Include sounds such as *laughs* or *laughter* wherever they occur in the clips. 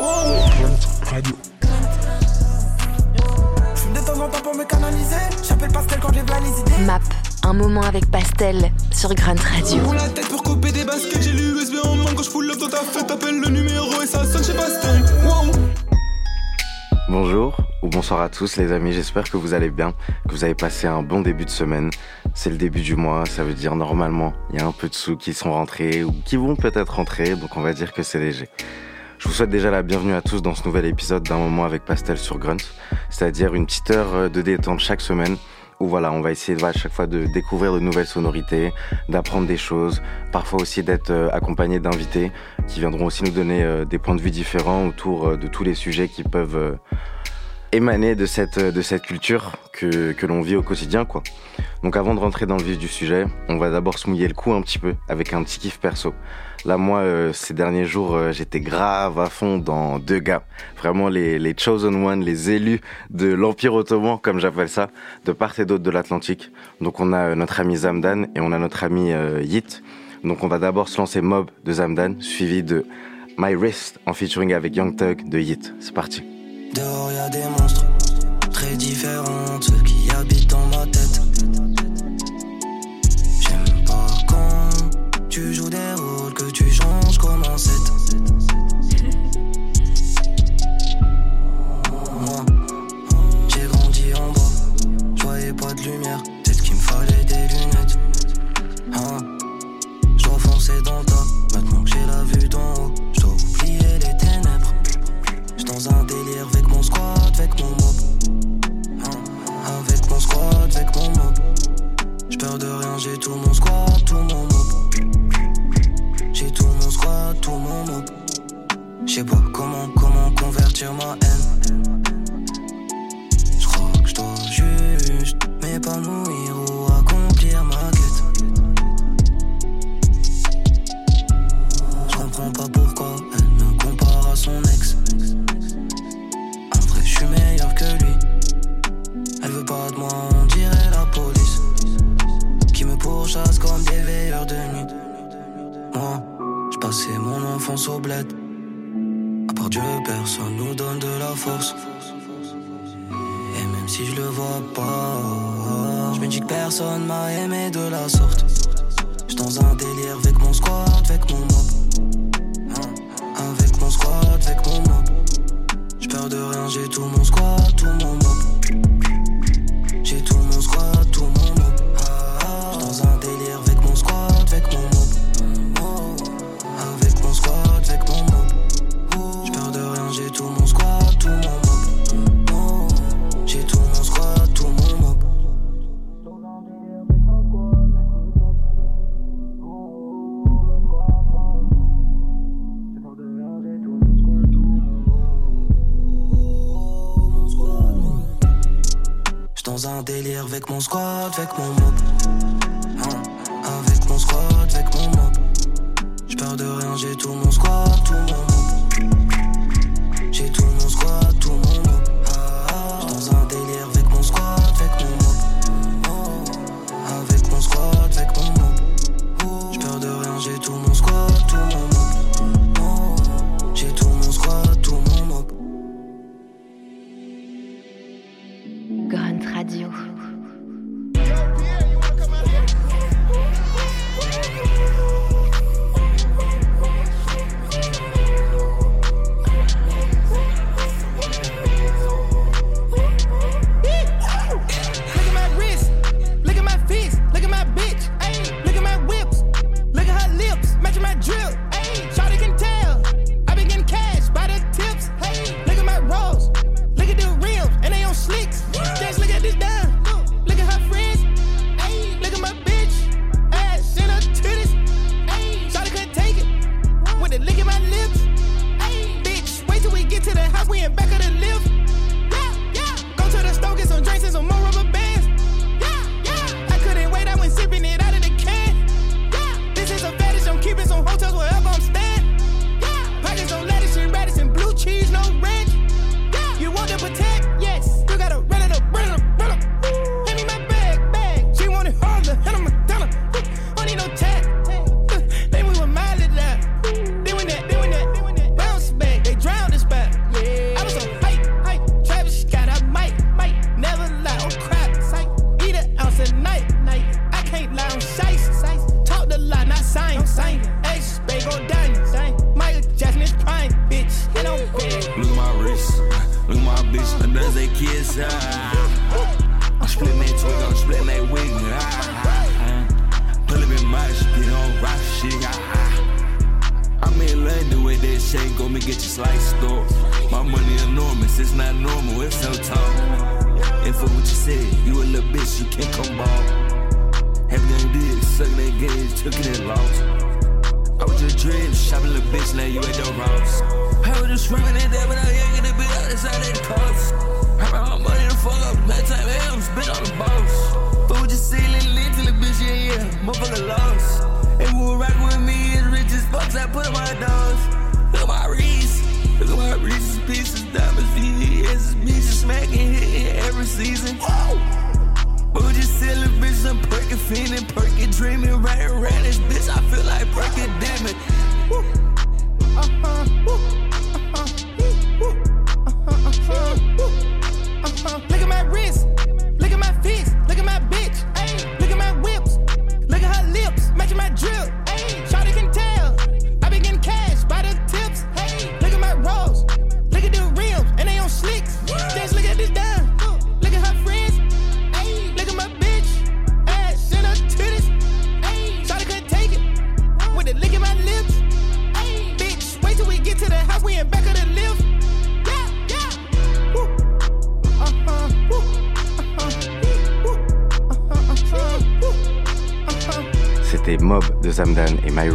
Radio. Je fume de temps en temps pour me canaliser. J'appelle Pastel quand j'ai plein les idées. MAP, un moment avec Pastel sur Grunt Radio. Pour la tête pour couper des baskets, j'ai l'USB en main quand je pull up dans ta fête. T'appelles le numéro et ça sonne chez Pastel. Wow. Bonjour ou bonsoir à tous les amis, j'espère que vous allez bien, que vous avez passé un bon début de semaine. C'est le début du mois, ça veut dire normalement il y a un peu de sous qui sont rentrés ou qui vont peut-être rentrer, donc on va dire que c'est léger. Je vous souhaite déjà la bienvenue à tous dans ce nouvel épisode d'un moment avec Pastel sur Grunt, c'est-à-dire une petite heure de détente chaque semaine où voilà, on va essayer à chaque fois de découvrir de nouvelles sonorités, d'apprendre des choses, parfois aussi d'être euh, accompagné d'invités qui viendront aussi nous donner euh, des points de vue différents autour euh, de tous les sujets qui peuvent émaner de cette, de cette culture que, que l'on vit au quotidien, quoi. Donc avant de rentrer dans le vif du sujet, on va d'abord se mouiller le cou un petit peu avec un petit kiff perso. Là, moi, euh, ces derniers jours, euh, j'étais grave à fond dans deux gars. Vraiment les, chosen ones, les élus de l'Empire ottoman, comme j'appelle ça, de part et d'autre de l'Atlantique. Donc on a euh, notre ami Zamdan et on a notre ami Yit. Donc on va d'abord se lancer Mob de Zamdan, suivi de My Wrist en featuring avec Young Thug de Yit. C'est parti. Dehors y a des monstres très différents, j'ai tout mon squad, tout mon mob. J'ai tout mon squad, tout mon mob. J'sais pas comment, comment convertir ma haine. J'crois que j'dois juste m'épanouir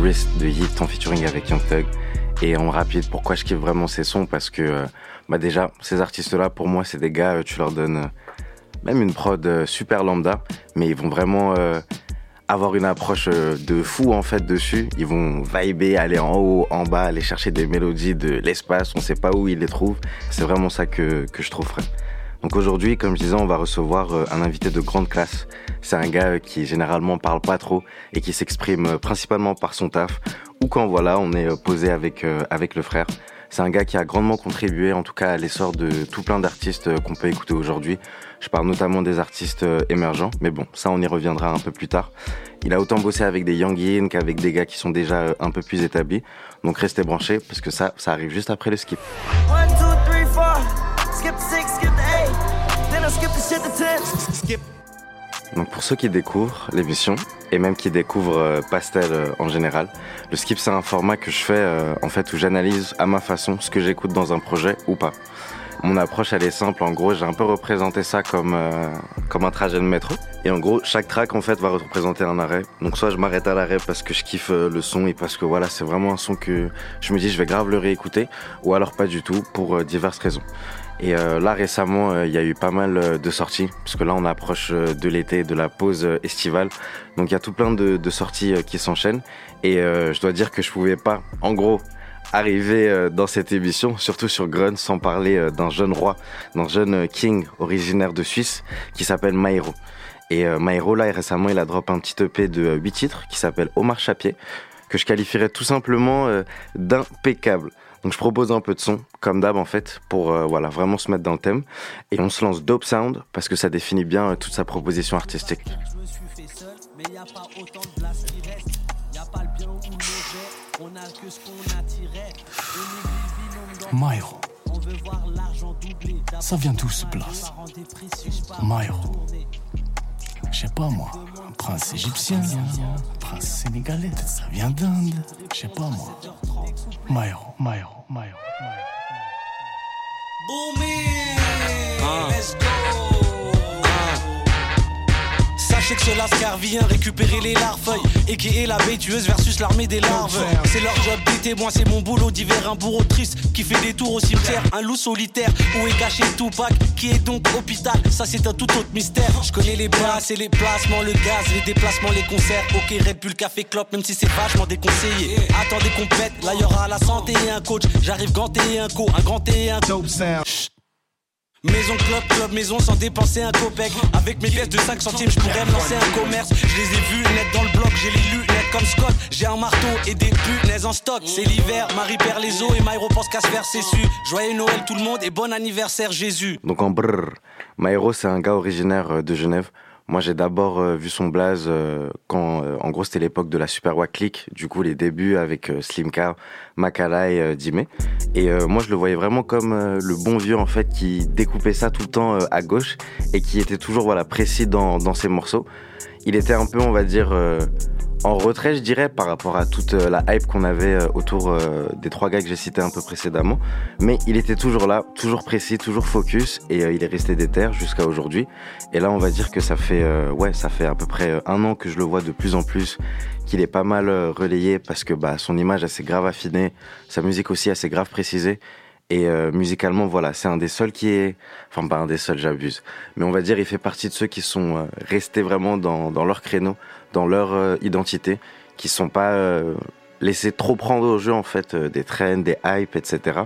De Yip en featuring avec Young Thug. Et en rapide, pourquoi je kiffe vraiment ces sons Parce que, euh, bah déjà, ces artistes-là, pour moi, c'est des gars, euh, tu leur donnes euh, même une prod super lambda, mais ils vont vraiment avoir une approche de fou en fait dessus. Ils vont vibrer, aller en haut, en bas, aller chercher des mélodies de l'espace. On sait pas où ils les trouvent. C'est vraiment ça que, je trouve frais. Donc aujourd'hui, comme je disais, on va recevoir euh, un invité de grande classe. C'est un gars euh, qui généralement parle pas trop et qui s'exprime euh, principalement par son taf ou quand voilà, on est posé avec avec le frère. C'est un gars qui a grandement contribué, en tout cas, à l'essor de tout plein d'artistes qu'on peut écouter aujourd'hui. Je parle notamment des artistes émergents, mais bon, ça on y reviendra un peu plus tard. Il a autant bossé avec des Young Yin qu'avec des gars qui sont déjà un peu plus établis. Donc restez branchés parce que ça, ça arrive juste après le skip. One, two, three, four. Skip Donc pour ceux qui découvrent l'émission et même qui découvrent euh, Pastel euh, en général, le skip c'est un format que je fais euh, en fait où j'analyse à ma façon ce que j'écoute dans un projet ou pas. Mon approche elle est simple, en gros j'ai un peu représenté ça comme comme un trajet de métro et en gros chaque track en fait va représenter un arrêt. Donc soit je m'arrête à l'arrêt parce que je kiffe le son et parce que voilà c'est vraiment un son que je me dis je vais grave le réécouter ou alors pas du tout pour diverses raisons. Et euh, là récemment, euh, il y a eu pas mal euh, de sorties, parce que là on approche de l'été, de la pause estivale. Donc il y a tout plein de, sorties qui s'enchaînent. Et je dois dire que je pouvais pas, en gros, arriver dans cette émission, surtout sur Grun, sans parler d'un jeune roi, d'un jeune king originaire de Suisse, qui s'appelle Maïro. Et Maïro, là, récemment, il a drop un petit EP de 8 titres qui s'appelle Omar Chapier, que je qualifierais tout simplement d'impeccable. Donc je propose un peu de son, comme d'hab en fait, pour euh, voilà vraiment se mettre dans le thème. Et on se lance Dope Sound parce que ça définit bien euh, toute sa proposition artistique. Doubler. ça vient d'où ce place? Maïro. Je sais pas moi, un prince égyptien, un prince sénégalais, peut-être ça vient d'Inde, je sais pas moi. Maïro, Maïro, Maïro. Booming, let's go. Sachez que ce lascar vient récupérer les larves et qui est la tueuse versus l'armée des larves. C'est leur job d'été, moi c'est mon boulot d'hiver. Un bourreau triste qui fait des tours au cimetière. Un loup solitaire où est caché Tupac qui est donc hôpital. Ça c'est un tout autre mystère. Je connais les basses et les placements, le gaz, les déplacements, les concerts. Ok, Red Bull, café, clope, même si c'est vachement déconseillé. Attendez qu'on pète, là y aura la santé et un coach. J'arrive ganté et un co, un grand et un Chut. Maison club, club maison sans dépenser un copec. Avec mes pièces de 5 centimes je pourrais me lancer un commerce. Je les ai vus net dans le bloc, j'ai les lus net comme Scott. J'ai un marteau et des punaises en stock. C'est l'hiver, Marie perd les os et Myro pense qu'à se faire ses su Joyeux Noël tout le monde et bon anniversaire Jésus. Donc en brrr, Maïro c'est un gars originaire de Genève. Moi, j'ai d'abord euh, vu son blaze euh, quand, euh, en gros, c'était l'époque de la Super Wack Click, du coup, les débuts avec Slimka, Makala et Dime. Et moi, je le voyais vraiment comme le bon vieux, en fait, qui découpait ça tout le temps à gauche et qui était toujours, voilà, précis dans, dans ses morceaux. Il était un peu, on va dire, en retrait, je dirais, par rapport à toute euh, la hype qu'on avait euh, autour euh, des trois gars que j'ai cités un peu précédemment. Mais il était toujours là, toujours précis, toujours focus, et il est resté déter jusqu'à aujourd'hui. Et là, on va dire que ça fait, ouais, ça fait à peu près un an que je le vois de plus en plus, qu'il est pas mal relayé parce que bah, son image assez grave affinée, sa musique aussi assez grave précisée. Et musicalement, voilà, c'est un des seuls qui est, enfin pas un des seuls, j'abuse, mais on va dire il fait partie de ceux qui sont restés vraiment dans, dans leur créneau, dans leur euh, identité, qui sont pas euh, laissés trop prendre au jeu en fait euh, des trends, des hypes, etc.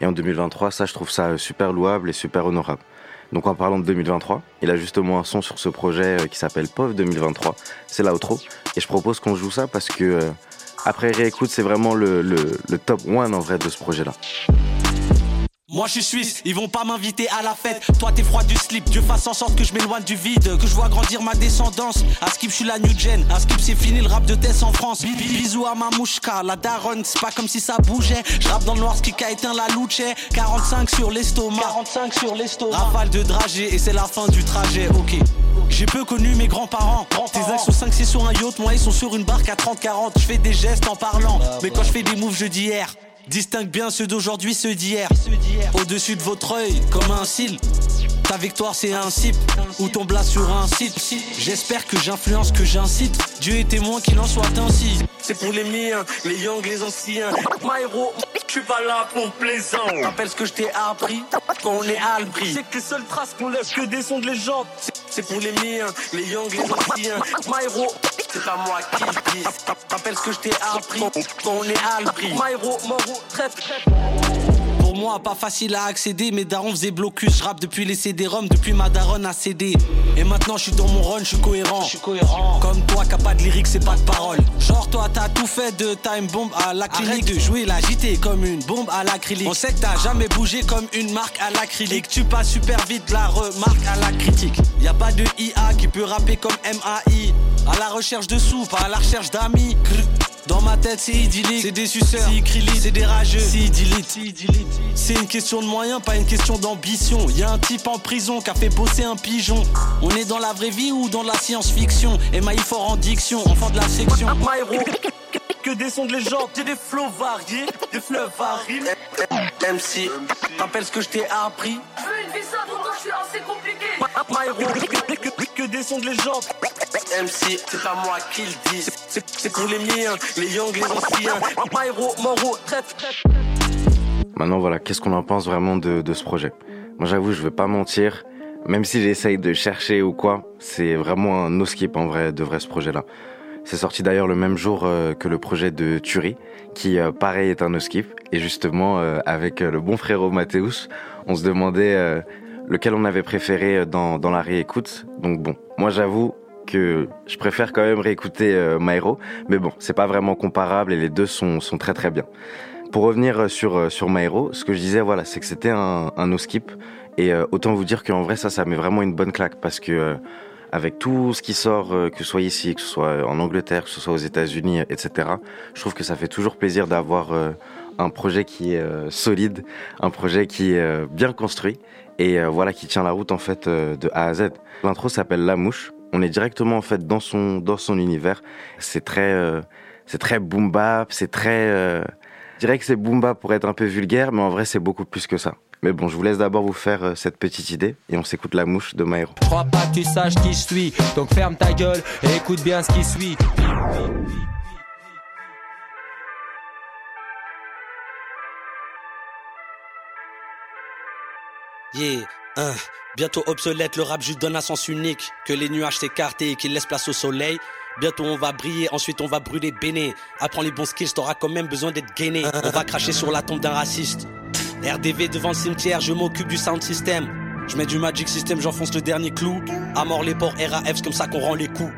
Et en 2023, ça, je trouve ça super louable et super honorable. Donc en parlant de 2023, il a justement un son sur ce projet qui s'appelle POV 2023. C'est l'outro. Et je propose qu'on joue ça parce que après réécoute, c'est vraiment le, le, top one en vrai de ce projet-là. Moi je suis suisse, ils vont pas m'inviter à la fête. Toi t'es froid du slip, Dieu fasse en sorte que je m'éloigne du vide, que je vois grandir ma descendance. À skip, je suis la new gen. À skip, c'est fini le rap de Tess en France. Bisous à ma mouchka, la daronne, c'est pas comme si ça bougeait. Je rappe dans le noir, ce qui a éteint la louche. 45 sur l'estomac, 45 sur l'estomac. Rafale de dragée et c'est la fin du trajet, ok. J'ai peu connu mes grands-parents. Tes ex sont 5 6 sur un yacht, moi ils sont sur une barque à 30-40. Je fais des gestes en parlant, mais quand je fais des moves, je dis hier. Distingue bien ceux d'aujourd'hui, ceux d'hier. Au-dessus de votre œil, comme un cil. Ta victoire c'est un sip ou ton blas sur un site. J'espère que j'influence, que j'incite. Dieu est témoin qu'il en soit ainsi. C'est pour les miens, les young, les anciens. My héros, je suis pas là pour plaisant. Rappelle ce que je t'ai appris quand on est à C'est que les seules traces qu'on laisse que des sons de légende. C'est pour les miens, les young, les anciens. My héros, c'est pas moi qui le dis. Rappelle ce que je t'ai appris quand on est à My héros, moro, très très moi, pas facile à accéder. Mes darons faisaient blocus. Je rappe depuis les CD-ROM, depuis ma daronne a cédé. Et maintenant, je suis dans mon run, je suis cohérent. Je suis cohérent. Comme toi, qui pas de lyrique, c'est pas de parole. Genre, toi, t'as tout fait de time bomb à la clinique. de jouer la JT comme une bombe à l'acrylique. On sait que t'as jamais bougé comme une marque à l'acrylique. Tu passes super vite la remarque à la critique. Y a pas de IA qui peut rapper comme MAI. À la recherche de sous, pas à la recherche d'amis. Dans ma tête, c'est idyllique. C'est des suceurs, c'est c'est des rageux, c'est idyllique. C'est une question de moyens, pas une question d'ambition. Y a un type en prison qui a fait bosser un pigeon. On est dans la vraie vie ou dans la science-fiction? Et maïf fort en diction, enfant de la section. My que des sons de légende, j'ai des flots variés, des fleuves variés. MC, rappelle ce que je t'ai appris. Je veux une vie simple, je suis assez compliqué. My que des sons de légende. MC, c'est pas moi qui le dis, c'est pour les miens, les young, les anciens. My hero, Moro, traite, Maintenant, voilà, qu'est-ce qu'on en pense vraiment de, de ce projet? Moi, j'avoue, je vais pas mentir, même si j'essaye de chercher ou quoi, c'est vraiment un no-skip en vrai, de vrai, ce projet-là. C'est sorti d'ailleurs le même jour euh, que le projet de Turi, qui euh, pareil est un no-skip. Et justement, euh, avec le bon frérot Mathéus, on se demandait lequel on avait préféré dans, dans la réécoute. Donc bon, moi j'avoue que je préfère quand même réécouter Myro, mais bon, c'est pas vraiment comparable et les deux sont, sont très très bien. Pour revenir sur, sur Myro, ce que je disais, voilà, c'est que c'était un, un no-skip. Et autant vous dire qu'en vrai, ça, ça met vraiment une bonne claque parce que avec tout ce qui sort, euh, que ce soit ici, que ce soit en Angleterre, que ce soit aux États-Unis, etc. Je trouve que ça fait toujours plaisir d'avoir euh, un projet qui est euh, solide, un projet qui est bien construit et voilà qui tient la route en fait de A à Z. L'intro s'appelle La Mouche. On est directement en fait dans son dans son univers. C'est très c'est très boom bap, c'est très je dirais que c'est boom bap pour être un peu vulgaire, mais en vrai c'est beaucoup plus que ça. Mais bon, je vous laisse d'abord vous faire euh, cette petite idée et on s'écoute la mouche de Maëro. Je crois pas que tu saches qui je suis, donc ferme ta gueule et écoute bien ce qui suit. Yeah, hein. bientôt obsolète, le rap juste donne un sens unique. Que les nuages s'écartent et qu'ils laissent place au soleil. Bientôt on va briller, ensuite on va brûler béné. Apprends les bons skills, t'auras quand même besoin d'être gainé. On va cracher sur la tombe d'un raciste. RDV devant le cimetière, je m'occupe du sound system. Je mets du Magic System, j'enfonce le dernier clou. À mort les ports RAF, c'est comme ça qu'on rend les coups.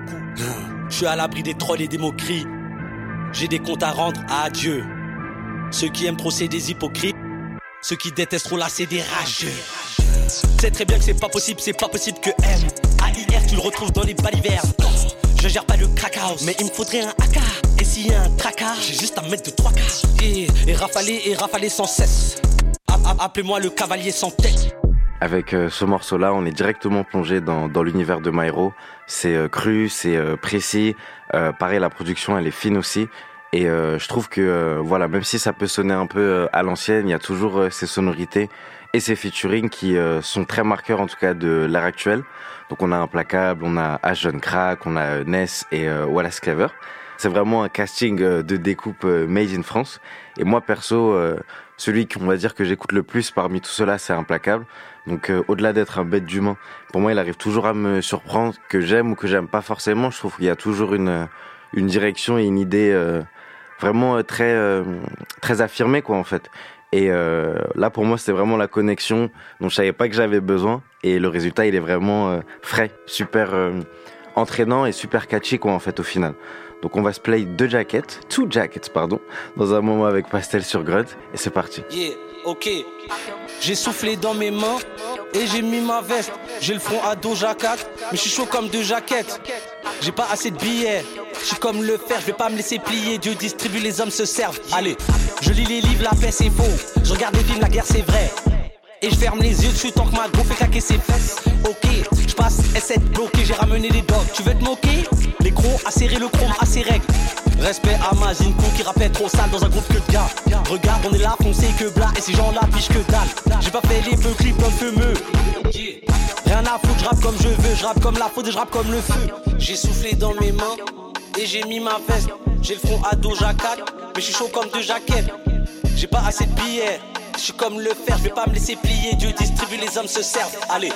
Je suis à l'abri des trolls et des moqueries. J'ai des comptes à rendre à Dieu. Ceux qui aiment trop, c'est des hypocrites. Ceux qui détestent trop là, c'est des rageux. C'est très bien que c'est pas possible, c'est pas possible que M. AIR, tu le retrouves dans les balivernes. Je gère pas le crack house, mais il me faudrait un AK. Et s'il y a un tracas, j'ai juste un mètre de 3 k Et, et rafaler et rafaler sans cesse. Appelez-moi le cavalier sans tête. Avec euh, ce morceau-là, on est directement plongé dans, dans l'univers de Myro. C'est euh, cru, c'est euh, précis. pareil, la production, elle est fine aussi. Et je trouve que, voilà, même si ça peut sonner un peu à l'ancienne, il y a toujours ces sonorités et ces featuring qui sont très marqueurs, en tout cas, de l'ère actuelle. Donc on a Implacable, on a H. John Crack, on a Ness et Wallace Clever. C'est vraiment un casting de découpe made in France. Et moi, perso, celui qu'on va dire que j'écoute le plus parmi tout cela, c'est Implacable. Donc euh, au-delà d'être un bête d'humain, pour moi il arrive toujours à me surprendre, que j'aime ou que j'aime pas forcément. Je trouve qu'il y a toujours une, une direction et une idée euh, vraiment euh, très, très affirmée quoi en fait. Et là pour moi c'était vraiment la connexion dont je savais pas que j'avais besoin et le résultat il est vraiment frais, super entraînant et super catchy quoi en fait au final. Donc on va se play deux jackets, two jackets pardon, dans un moment avec Pastel sur Grunt et c'est parti. Yeah, ok. J'ai soufflé dans mes mains et j'ai mis ma veste. J'ai le front à dos 4, mais je suis chaud comme deux jaquettes. J'ai pas assez de billets, je suis comme le fer, je vais pas me laisser plier. Dieu distribue, les hommes se servent. Allez, je lis les livres, la paix c'est faux. Je regarde les films, la guerre c'est vrai. Et je ferme les yeux dessus tant que ma go fait claquer ses fesses. Ok, passe S7 bloqué, j'ai ramené les dogs. Tu veux te moquer? Les crocs, serrer le chrome à ses règles. Respect à Mazinko qui rappelle trop sale dans un groupe que de gars. Regarde, on est là, foncé que blas, et ces gens-là pichent que dalle. J'ai pas fait les peu clips comme fumeux. Rien à foutre, je rappe comme je veux, je rappe comme la faute et je rappe comme le feu. J'ai soufflé dans mes mains et j'ai mis ma veste. J'ai le front à dos 4, mais je suis chaud comme deux jaquettes. J'ai pas assez de billets, je suis comme le fer, je vais pas me laisser plier. Dieu distribue, les hommes se servent. Allez.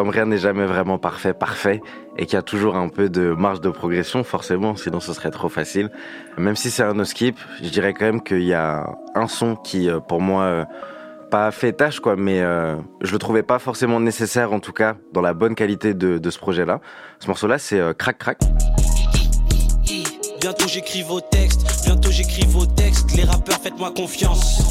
Comme rien n'est jamais vraiment parfait, parfait, et qu'il y a toujours un peu de marge de progression, forcément, sinon ce serait trop facile. Même si c'est un no skip, je dirais quand même qu'il y a un son qui, euh, pour moi, euh, pas fait tâche, quoi, mais euh, je le trouvais pas forcément nécessaire, en tout cas, dans la bonne qualité de, ce projet-là. Ce morceau-là, c'est Crac Crac. Bientôt j'écris vos textes, bientôt j'écris vos textes. Les rappeurs, faites-moi confiance.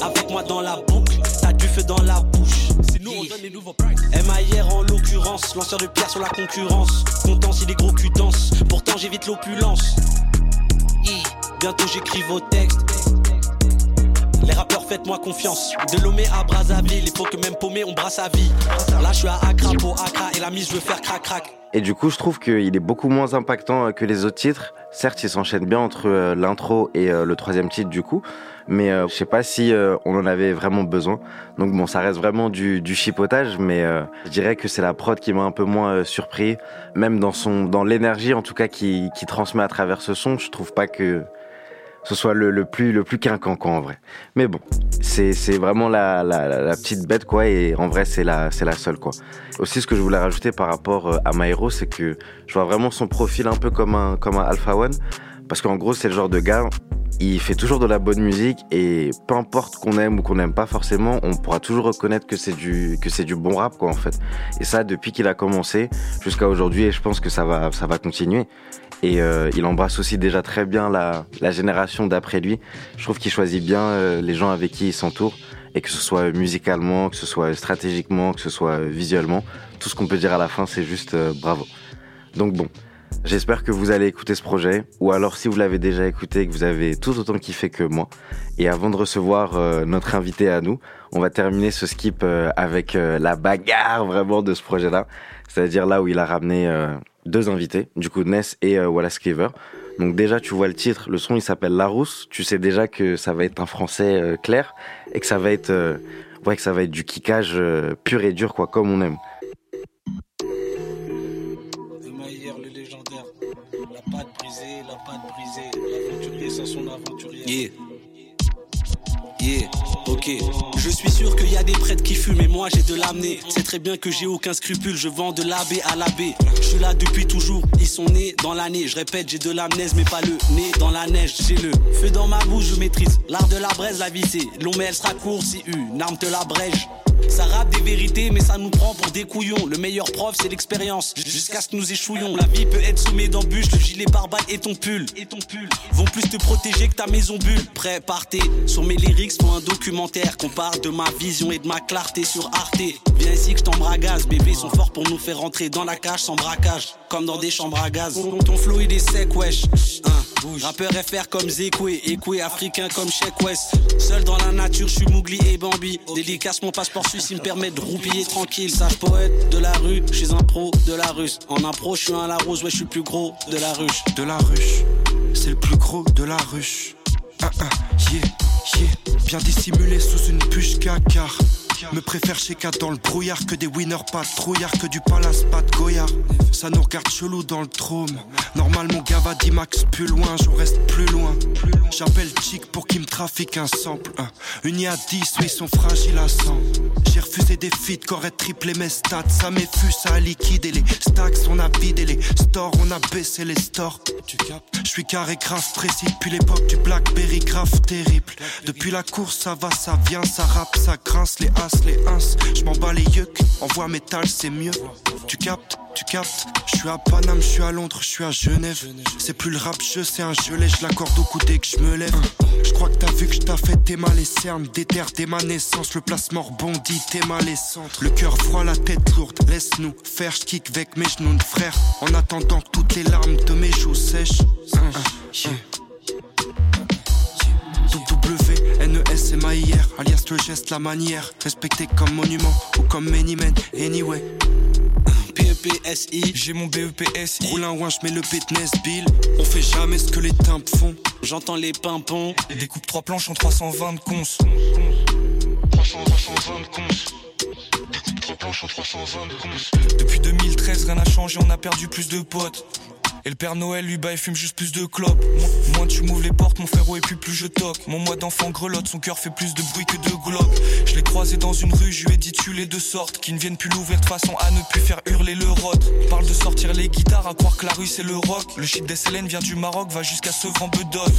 avec moi dans la boucle, du feu dans la bouche. C'est nous, on donne les nouveaux MIR en l'occurrence, lanceur de pierre sur la concurrence. Content si les gros culs dansent, pourtant j'évite l'opulence. Bientôt j'écris vos textes. Les rappeurs, faites-moi confiance. De Lomé à Brazzaville, il faut que même paumé, on brasse à vie. Là, je suis à Accra pour Accra et la mise, je veux faire crac crac. Et du coup, je trouve qu'il est beaucoup moins impactant que les autres titres. Certes, il s'enchaîne bien entre euh, l'intro et euh, le troisième titre, du coup mais euh, je sais pas si euh, on en avait vraiment besoin. Donc bon, ça reste vraiment du, chipotage, mais euh, je dirais que c'est la prod qui m'a un peu moins surpris, même dans son, dans l'énergie en tout cas qui, transmet à travers ce son. Je trouve pas que ce soit le, le plus le plus en vrai. Mais bon, c'est c'est vraiment la, la, la, petite bête quoi et en vrai c'est la c'est la seule quoi. Aussi ce que je voulais rajouter par rapport à Maero, c'est que je vois vraiment son profil un peu comme un comme un Alpha One parce qu'en gros c'est le genre de gars il fait toujours de la bonne musique et peu importe qu'on aime ou qu'on n'aime pas forcément, on pourra toujours reconnaître que c'est du que c'est du bon rap quoi en fait. Et ça depuis qu'il a commencé jusqu'à aujourd'hui et je pense que ça va ça va continuer. Et euh, il embrasse aussi déjà très bien la, la génération d'après lui. Je trouve qu'il choisit bien euh, les gens avec qui il s'entoure et que ce soit musicalement, que ce soit stratégiquement, que ce soit visuellement, tout ce qu'on peut dire à la fin c'est juste euh, bravo. Donc bon, J'espère que vous allez écouter ce projet, ou alors si vous l'avez déjà écouté, que vous avez tout autant kiffé que moi. Et avant de recevoir euh, notre invité à nous, on va terminer ce skip euh, avec euh, la bagarre vraiment de ce projet-là. C'est-à-dire là où il a ramené deux invités, du coup Ness et Wallace Cleaver. Donc déjà tu vois le titre, le son il s'appelle Larousse. Tu sais déjà que ça va être un français clair et que ça va être ouais que ça va être du kickage pur et dur quoi comme on aime. Yeah. Yeah, ok. Je suis sûr qu'il y a des prêtres qui fument et moi j'ai de l'amener. C'est très bien que j'ai aucun scrupule, je vends de l'abbé à l'abbé. Je suis là depuis toujours, ils sont nés dans l'année. Je répète, j'ai de l'amnèse mais pas le nez dans la neige. J'ai le feu dans ma bouche, je maîtrise l'art de la braise, la visée. Long mais elle sera courte si une arme te la brèche. Ça rappe des vérités, mais ça nous prend pour des couillons. Le meilleur prof, c'est l'expérience. Jusqu'à ce que nous échouions. La vie peut être sommée d'embûches, le gilet pare-balles et ton pull. Et ton pull vont plus te protéger que ta maison bulle. Prêt, partez. Sur mes lyrics, pour un documentaire. Qu'on parle de ma vision et de ma clarté sur Arte. Viens ici que je t'embragasse. Bébés sont forts pour nous faire rentrer dans la cage sans braquage. Comme dans des chambres à gaz. Ton flow, il est sec, wesh. Hein. Rappeur FR comme Zekwe, Ekwe africain comme Sheik West. Seul dans la nature, je suis Mougli et Bambi. Dédicace mon passeport suisse, il me permet de roupiller tranquille. Sage poète de la rue, je suis un pro de la russe. En impro, je suis un Larose, ouais, je suis le plus gros de la ruche. De la ruche, c'est le plus gros de la ruche. Ah ah, yeah, yeah. Bien dissimulé sous une puce cacar. Me préfère chez Kat dans le brouillard que des winners pas trouillard que du palace pas de Goyard. Ça nous regarde chelou dans le trône. Normal mon gars va dit max plus loin, je reste plus loin. J'appelle Chic pour qu'il me trafique un sample. hein. Une IA 10, oui, ils sont fragiles à 100. J'ai refusé des feats qu'auraient triplé mes stats. Ça m'effuse, ça a liquidé les stacks, on a vidé les stores, on a baissé les stores. Je suis carré grave précis depuis l'époque du Blackberry grave terrible. Depuis la course, ça va, ça vient, ça rappe, ça grince les Je m'en bats les yucks, envoie métal, c'est mieux. Tu captes tu captes Je suis à Paname, je suis à Londres, je suis à Genève. C'est plus le rap jeu, c'est un gelé, je l'accorde au coup dès que je me lève. Je crois que t'as vu que je t'ai fait tes les cernes, des terres dès ma naissance, le placement rebondit, t'es mal et centre. Le cœur froid, la tête lourde, laisse-nous faire, je kick avec mes genoux de frère. En attendant que toutes les larmes de mes joues sèchent. W-N-E-S-M-A-I-R, alias le geste, la manière, respecté comme monument ou comme many men, anyway. PEPSI, J'ai mon BEPSI, roule un ouin, je mets le pitness bill. On fait jamais ce que les tympes font. J'entends les pimpons. Découpe trois planches en 320 cons. 320 cons. Découpe trois planches en 320 cons. Depuis 2013, rien n'a changé, on a perdu plus de potes. Et le Père Noël, lui, bah, il fume juste plus de clopes. Mo- Moins tu m'ouvres les portes, mon frérot, et puis plus je toque. Mon moi d'enfant grelotte, son cœur fait plus de bruit que de glock. Je l'ai croisé dans une rue, je lui ai dit tu les de sorte. Qui ne viennent plus l'ouvrir de façon à ne plus faire hurler le rot. Parle de sortir les guitares, à croire que la rue c'est le rock. Le shit d'SLN vient du Maroc, va jusqu'à Sevran Bedoff.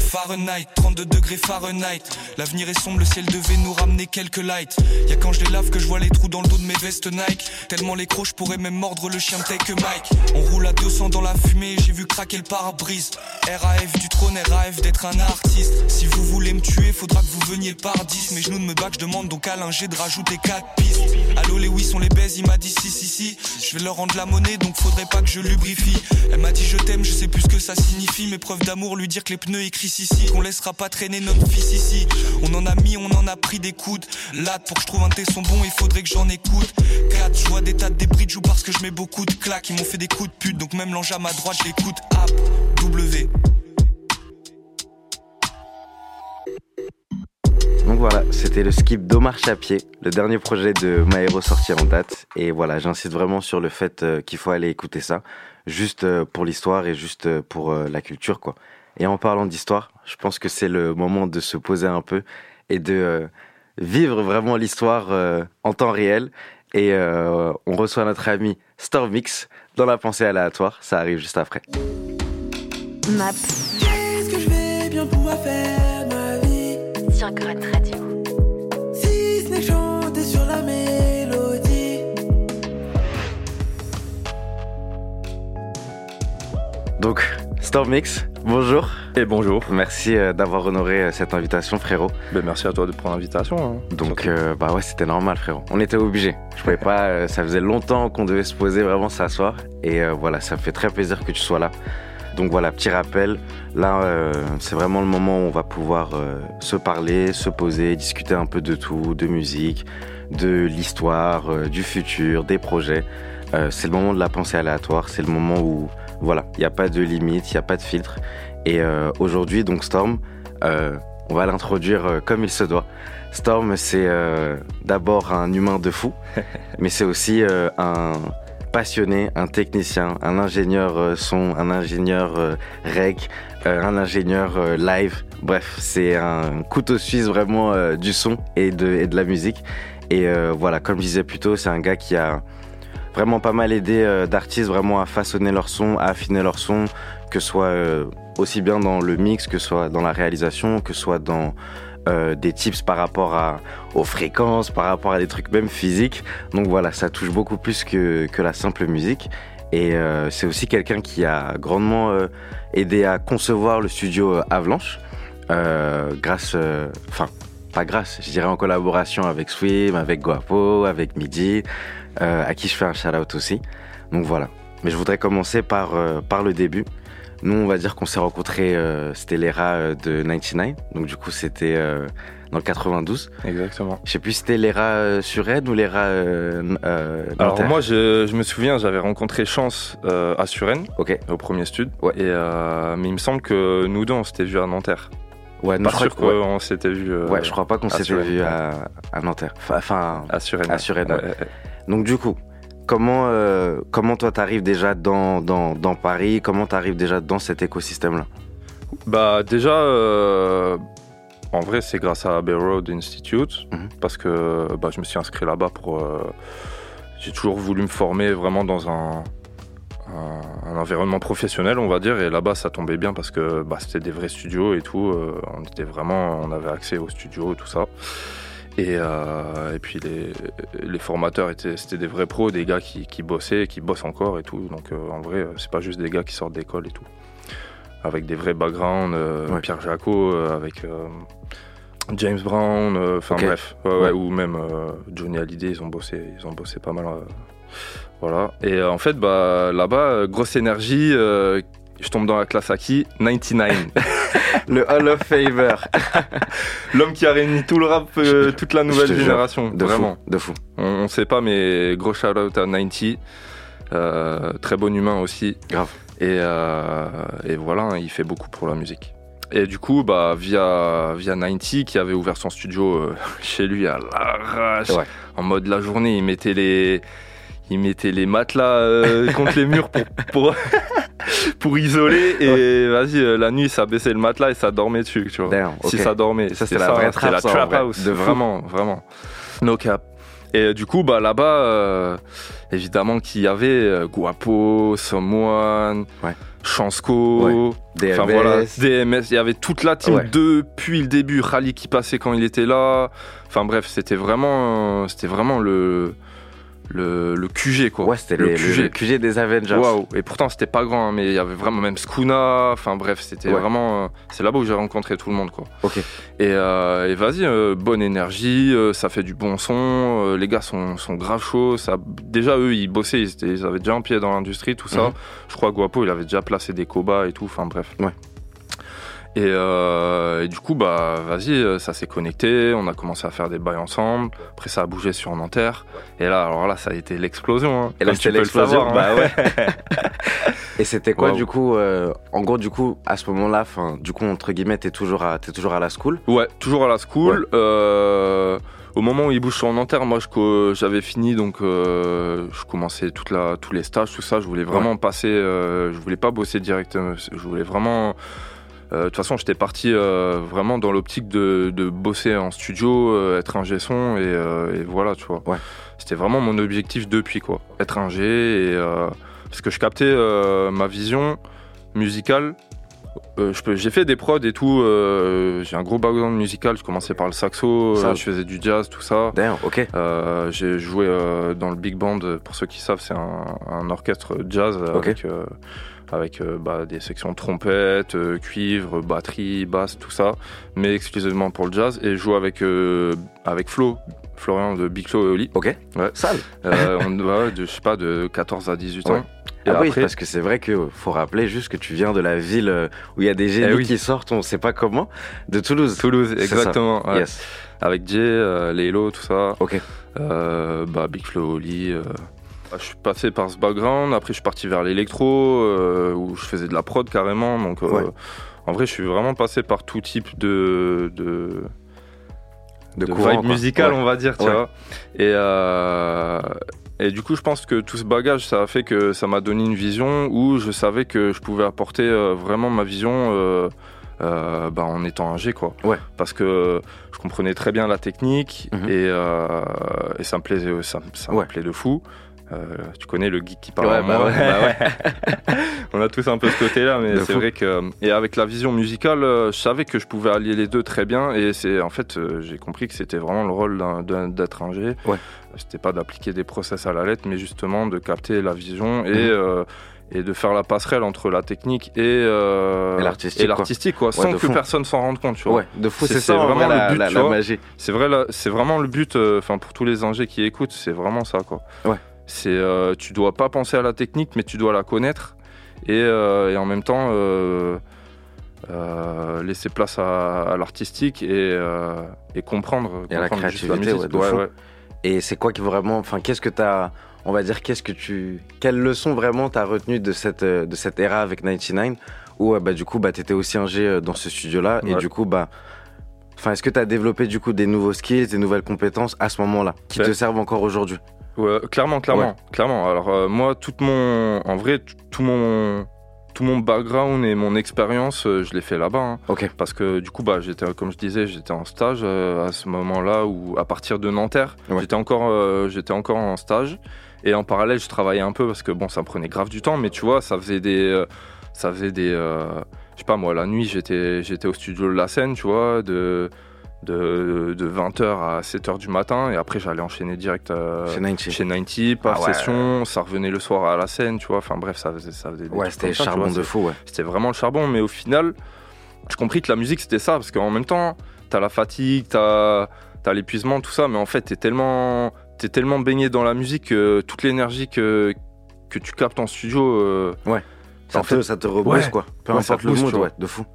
Fahrenheit, 32 degrés Fahrenheit. L'avenir est sombre, le ciel devait nous ramener quelques lights. Y'a quand je les lave que je vois les trous dans le dos de mes vestes Nike. Tellement les crocs, je pourrais même mordre le chien que Mike. On roule à 200 dans la j'ai vu craquer le pare-brise. RAF du trône, RAF d'être un artiste. Si vous voulez me tuer, faudra que vous veniez par 10. Mes genoux de me back, je demande donc à l'ingé de rajouter 4 pistes. Allô, les oui sont les baises, il m'a dit si, si, si. Je vais leur rendre la monnaie, donc faudrait pas que je lubrifie. Elle m'a dit je t'aime, je sais plus ce que ça signifie. Mes preuves d'amour, lui dire que les pneus écrits ici. Qu'on laissera pas traîner notre fils ici. On en a mis, on en a pris des coudes. Là, pour que je trouve un tesson bon, il faudrait que j'en écoute. 4, je vois des tas de débris de parce que je mets beaucoup de claques. Ils m'ont fait des coups de pute, donc même l'ange à ma App, W. Donc voilà, c'était le skip d'Omar Chapier, le dernier projet de Maero sorti en date. Et voilà, j'insiste vraiment sur le fait euh, qu'il faut aller écouter ça, juste euh, pour l'histoire et juste euh, pour la culture, quoi. Et en parlant d'histoire, je pense que c'est le moment de se poser un peu et de vivre vraiment l'histoire en temps réel. Et on reçoit notre ami Stormix dans la pensée aléatoire. Ça arrive juste après. Map Qu'est-ce que je vais bien pouvoir faire de ma vie? Sur Grunt Radio. Si ce n'est que chanter sur la mélodie. Donc, Stormix, bonjour. Et bonjour. Merci euh, d'avoir honoré euh, cette invitation, frérot. Ben, merci à toi de prendre l'invitation. hein. Donc, euh, bah ouais, c'était normal, frérot. On était obligé. Je pouvais pas. euh, ça faisait longtemps qu'on devait se poser, vraiment s'asseoir. Et euh, voilà, ça me fait très plaisir que tu sois là. Donc voilà, petit rappel. Là, euh, c'est vraiment le moment où on va pouvoir euh, se parler, se poser, discuter un peu de tout, de musique, de l'histoire, euh, du futur, des projets. C'est le moment de la pensée aléatoire. C'est le moment où, voilà, il n'y a pas de limite, il n'y a pas de filtre. Et euh, aujourd'hui, donc Storm, euh, on va l'introduire euh, comme il se doit. Storm, c'est euh, d'abord un humain de fou, *laughs* mais c'est aussi un passionné, un technicien, un ingénieur son, un ingénieur rec, euh, un ingénieur live. Bref, c'est un couteau suisse vraiment du son et de, et de la musique. Et voilà, comme je disais plus tôt, c'est un gars qui a vraiment pas mal aidé euh, d'artistes vraiment à façonner leur son, à affiner leur son, que ce soit euh, aussi bien dans le mix, que ce soit dans la réalisation, que ce soit dans euh, des tips par rapport aux fréquences, par rapport à des trucs même physiques. Donc voilà, ça touche beaucoup plus que, que la simple musique. Et c'est aussi quelqu'un qui a grandement aidé à concevoir le studio Avalanche, grâce, enfin, pas grâce, je dirais en collaboration avec Swim, avec Guapo, avec Midi, euh, à qui je fais un shout-out aussi. Donc voilà. Mais je voudrais commencer par, euh, par le début. Nous, on va dire qu'on s'est rencontrés, euh, c'était l'ERA euh, de 99. Donc du coup, c'était dans le 92. Exactement. Je sais plus si c'était l'ERA sur Rennes ou l'ERA Alors moi, je, je me souviens, j'avais rencontré Chance à Suresnes, au premier stud. Et, euh, mais il me semble que nous deux, on s'était vus à Nanterre. Ouais, non, pas je crois sûr que- ouais. qu'on s'était vus. euh, Ouais, je crois pas qu'on s'était vu à, à Nanterre. Enfin, Enfin, à Suresnes. à Suresnes, Ouais, ouais. Donc du coup, comment, euh, comment toi t'arrives déjà dans, dans, dans Paris? Comment t'arrives déjà dans cet écosystème-là? Bah déjà, euh, en vrai, c'est grâce à Abbey Road Institute Mhm. parce que bah, je me suis inscrit là-bas pour. euh, j'ai toujours voulu me former vraiment dans un, un, un environnement professionnel, on va dire, et là-bas ça tombait bien parce que bah, c'était des vrais studios et tout. on était vraiment, on avait accès aux studios, tout ça. Et, euh, et puis les, les formateurs étaient, c'était des vrais pros, des gars qui, qui bossaient, qui bossent encore et tout. Donc euh, en vrai, euh, c'est pas juste des gars qui sortent d'école et tout. Avec des vrais backgrounds, euh, Ouais. Pierre Jacot, avec James Brown, enfin bref, ouais, ouais, Ouais. ou même Johnny Hallyday, ils ont bossé, ils ont bossé pas mal. voilà. Et en fait, bah, là-bas, grosse énergie. Je tombe dans la classe à qui 99. le Hall of Favor. *laughs* L'homme qui a réuni tout le rap, euh, toute la nouvelle jure, génération. de fou, vraiment. de fou. On, on sait pas, mais gros shout out à 90. Euh, très bon humain aussi. Grave. Et, euh, et voilà, hein, il fait beaucoup pour la musique. Et du coup, bah, via, via 90, qui avait ouvert son studio *laughs* chez lui à l'arrache, Ouais. en mode la journée, il mettait les, il mettait les matelas euh, *laughs* contre les murs pour, pour, *laughs* pour isoler. Et vas-y, euh, la nuit, ça baissait le matelas et ça dormait dessus, tu vois. Damn, Si ça dormait. Ça, c'était la vraie c'était la trap, ça, vrai. house. De vraiment, vraiment. No cap. Et euh, du coup, bah, là-bas, euh, évidemment qu'il y avait euh, Guapo, Someone, Ouais. Chansco, DMS. enfin voilà, DMS. Il y avait toute la team Ouais. depuis le début. Rally qui passait quand il était là. Enfin bref, c'était vraiment, euh, c'était vraiment le, le, le QG quoi. Ouais, c'était le les- le, le QG des Avengers. Waouh Et pourtant c'était pas grand, hein, mais il y avait vraiment même Skuna. Enfin bref, c'était Ouais. vraiment. euh, c'est là-bas où j'ai rencontré tout le monde quoi. Ok. Et, euh, et vas-y, euh, bonne énergie, ça fait du bon son. les gars sont, sont grave chauds. Ça, déjà eux ils bossaient, ils, étaient- ils avaient déjà un pied dans l'industrie, tout ça. Mhm. Je crois que Guapo il avait déjà placé des cobas et tout. Enfin bref. Ouais. Et, euh, et du coup, bah, vas-y, euh, ça s'est connecté, on a commencé à faire des bails ensemble. Après, ça a bougé sur Nanterre. Et là, alors là, ça a été l'explosion. hein, Et là, c'était l'explosion. savoir, Bah hein. ouais. *laughs* Et c'était quoi du coup euh, En gros, du coup, à ce moment-là, enfin, du coup, entre guillemets, t'es toujours à, t'es toujours à la school? Ouais, toujours à la school. Euh, au moment où il bouge sur Nanterre, moi j'avais fini donc euh, je commençais toute la, tous les stages, tout ça. Je voulais vraiment passer, euh, je voulais pas bosser directement. Je voulais vraiment. Euh, De toute façon, j'étais parti euh, vraiment dans l'optique de, de bosser en studio, euh, être un son et, et voilà, tu vois. Ouais. C'était vraiment mon objectif depuis quoi, être un G et parce que je captais ma vision musicale euh, j'ai fait des prods et tout. euh, j'ai un gros background musical. Je commençais par le saxo, Ça. euh, je faisais du jazz, tout ça. D'ailleurs, ok. J'ai joué dans le big band. Pour ceux qui savent, c'est un, un orchestre jazz Ok. avec, euh, avec euh, bah, des sections trompette, euh, cuivre, batterie, basse, tout ça, mais exclusivement pour le jazz. Et je joue avec euh, avec Flo. Florian de Big Flo et Oli. Ok. Ouais. Sale. Euh, on, *laughs* de, je sais pas, de 14 à 18 ans. Ouais. Et ah oui, parce que c'est vrai que faut rappeler juste que tu viens de la ville où il y a des génies Eh oui. qui sortent, on sait pas comment, de Toulouse. Toulouse, exactement. ouais. Yes. Avec Jay, euh, Lélo, tout ça. Ok. Euh, bah, Big Flo, Oli. Bah, Je suis passé par ce background. Après, je suis parti vers l'électro, euh, où je faisais de la prod carrément. Donc, euh, Ouais. en vrai, je suis vraiment passé par tout type de. de De de courant, vibe Ouais. on va dire, tu Ouais. vois. Et, euh, Et du coup, je pense que tout ce bagage, ça a fait que ça m'a donné une vision où je savais que je pouvais apporter vraiment ma vision euh, bah, en étant âgé, quoi. Ouais. Parce que je comprenais très bien la technique Mhm. et, euh, et ça me plaisait, ça, ça me plaît de fou. Euh, tu connais le geek qui parle Ouais, bah moi. ouais, *laughs* bah *laughs* On a tous un peu ce côté-là, mais c'est vrai que et avec la vision musicale, euh, je savais que je pouvais allier les deux très bien. Et c'est en fait, euh, j'ai compris que c'était vraiment le rôle d'être un G. C'était pas d'appliquer des process à la lettre, mais justement de capter la vision et Mhm. euh, et de faire la passerelle entre la technique et, euh, Et l'artistique, quoi. l'artistique, quoi, Ouais, sans que fou. personne s'en rende compte. Tu vois. Ouais, de fou, c'est ça, en vraiment la- le but. la- tu la vois. magie. C'est vrai, c'est vraiment le but. euh, Enfin, pour tous les ingés qui écoutent, c'est vraiment ça, quoi. Ouais. C'est, euh, tu dois pas penser à la technique, mais tu dois la connaître et, euh, et en même temps euh, euh, laisser place à, à l'artistique et, et comprendre, Et à la créativité, musique. ouais, de Ouais, fou. ouais. Et c'est quoi qui vraiment, enfin, qu'est-ce que t'as, on va dire, qu'est-ce que tu, quelle leçon vraiment t'as retenu de cette, de cette ère avec 99 où, bah, du coup, bah, t'étais aussi un G dans ce studio-là et du coup, bah, enfin, est-ce que t'as développé du coup des nouveaux skills, des nouvelles compétences à ce moment-là qui Ouais. te servent encore aujourd'hui? Ouais, clairement, clairement, Ouais. clairement. Alors euh, moi, tout mon, en vrai, tout mon, tout mon background et mon expérience, euh, je l'ai fait là-bas. hein. Ok. Parce que du coup, bah, j'étais, comme je disais, j'étais en stage euh, à ce moment-là où, à partir de Nanterre, Ouais. j'étais encore, euh, j'étais encore en stage. Et en parallèle, je travaillais un peu parce que bon, ça me prenait grave du temps, mais tu vois, ça faisait des, euh, ça faisait des, euh, je sais pas moi, la nuit, j'étais, j'étais au studio de la scène, tu vois, de de, de 20h à 7h du matin et après j'allais enchaîner direct euh, Chez 90. chez 90 par Ah ouais. session ça revenait le soir à la scène tu vois enfin bref ça faisait ça faisait des Ouais, c'était tu charbon vois, de fou, ouais. c'était vraiment le charbon mais au final j'ai compris que la musique c'était ça parce qu'en même temps t'as la fatigue t'as as, l'épuisement tout ça mais en fait t'es tellement tellement baigné dans la musique que toute l'énergie que que tu captes en studio euh, Ouais. Ça en te- ça te rebooste, quoi. Peu Ouais, importe le booste, mood, ouais, de fou.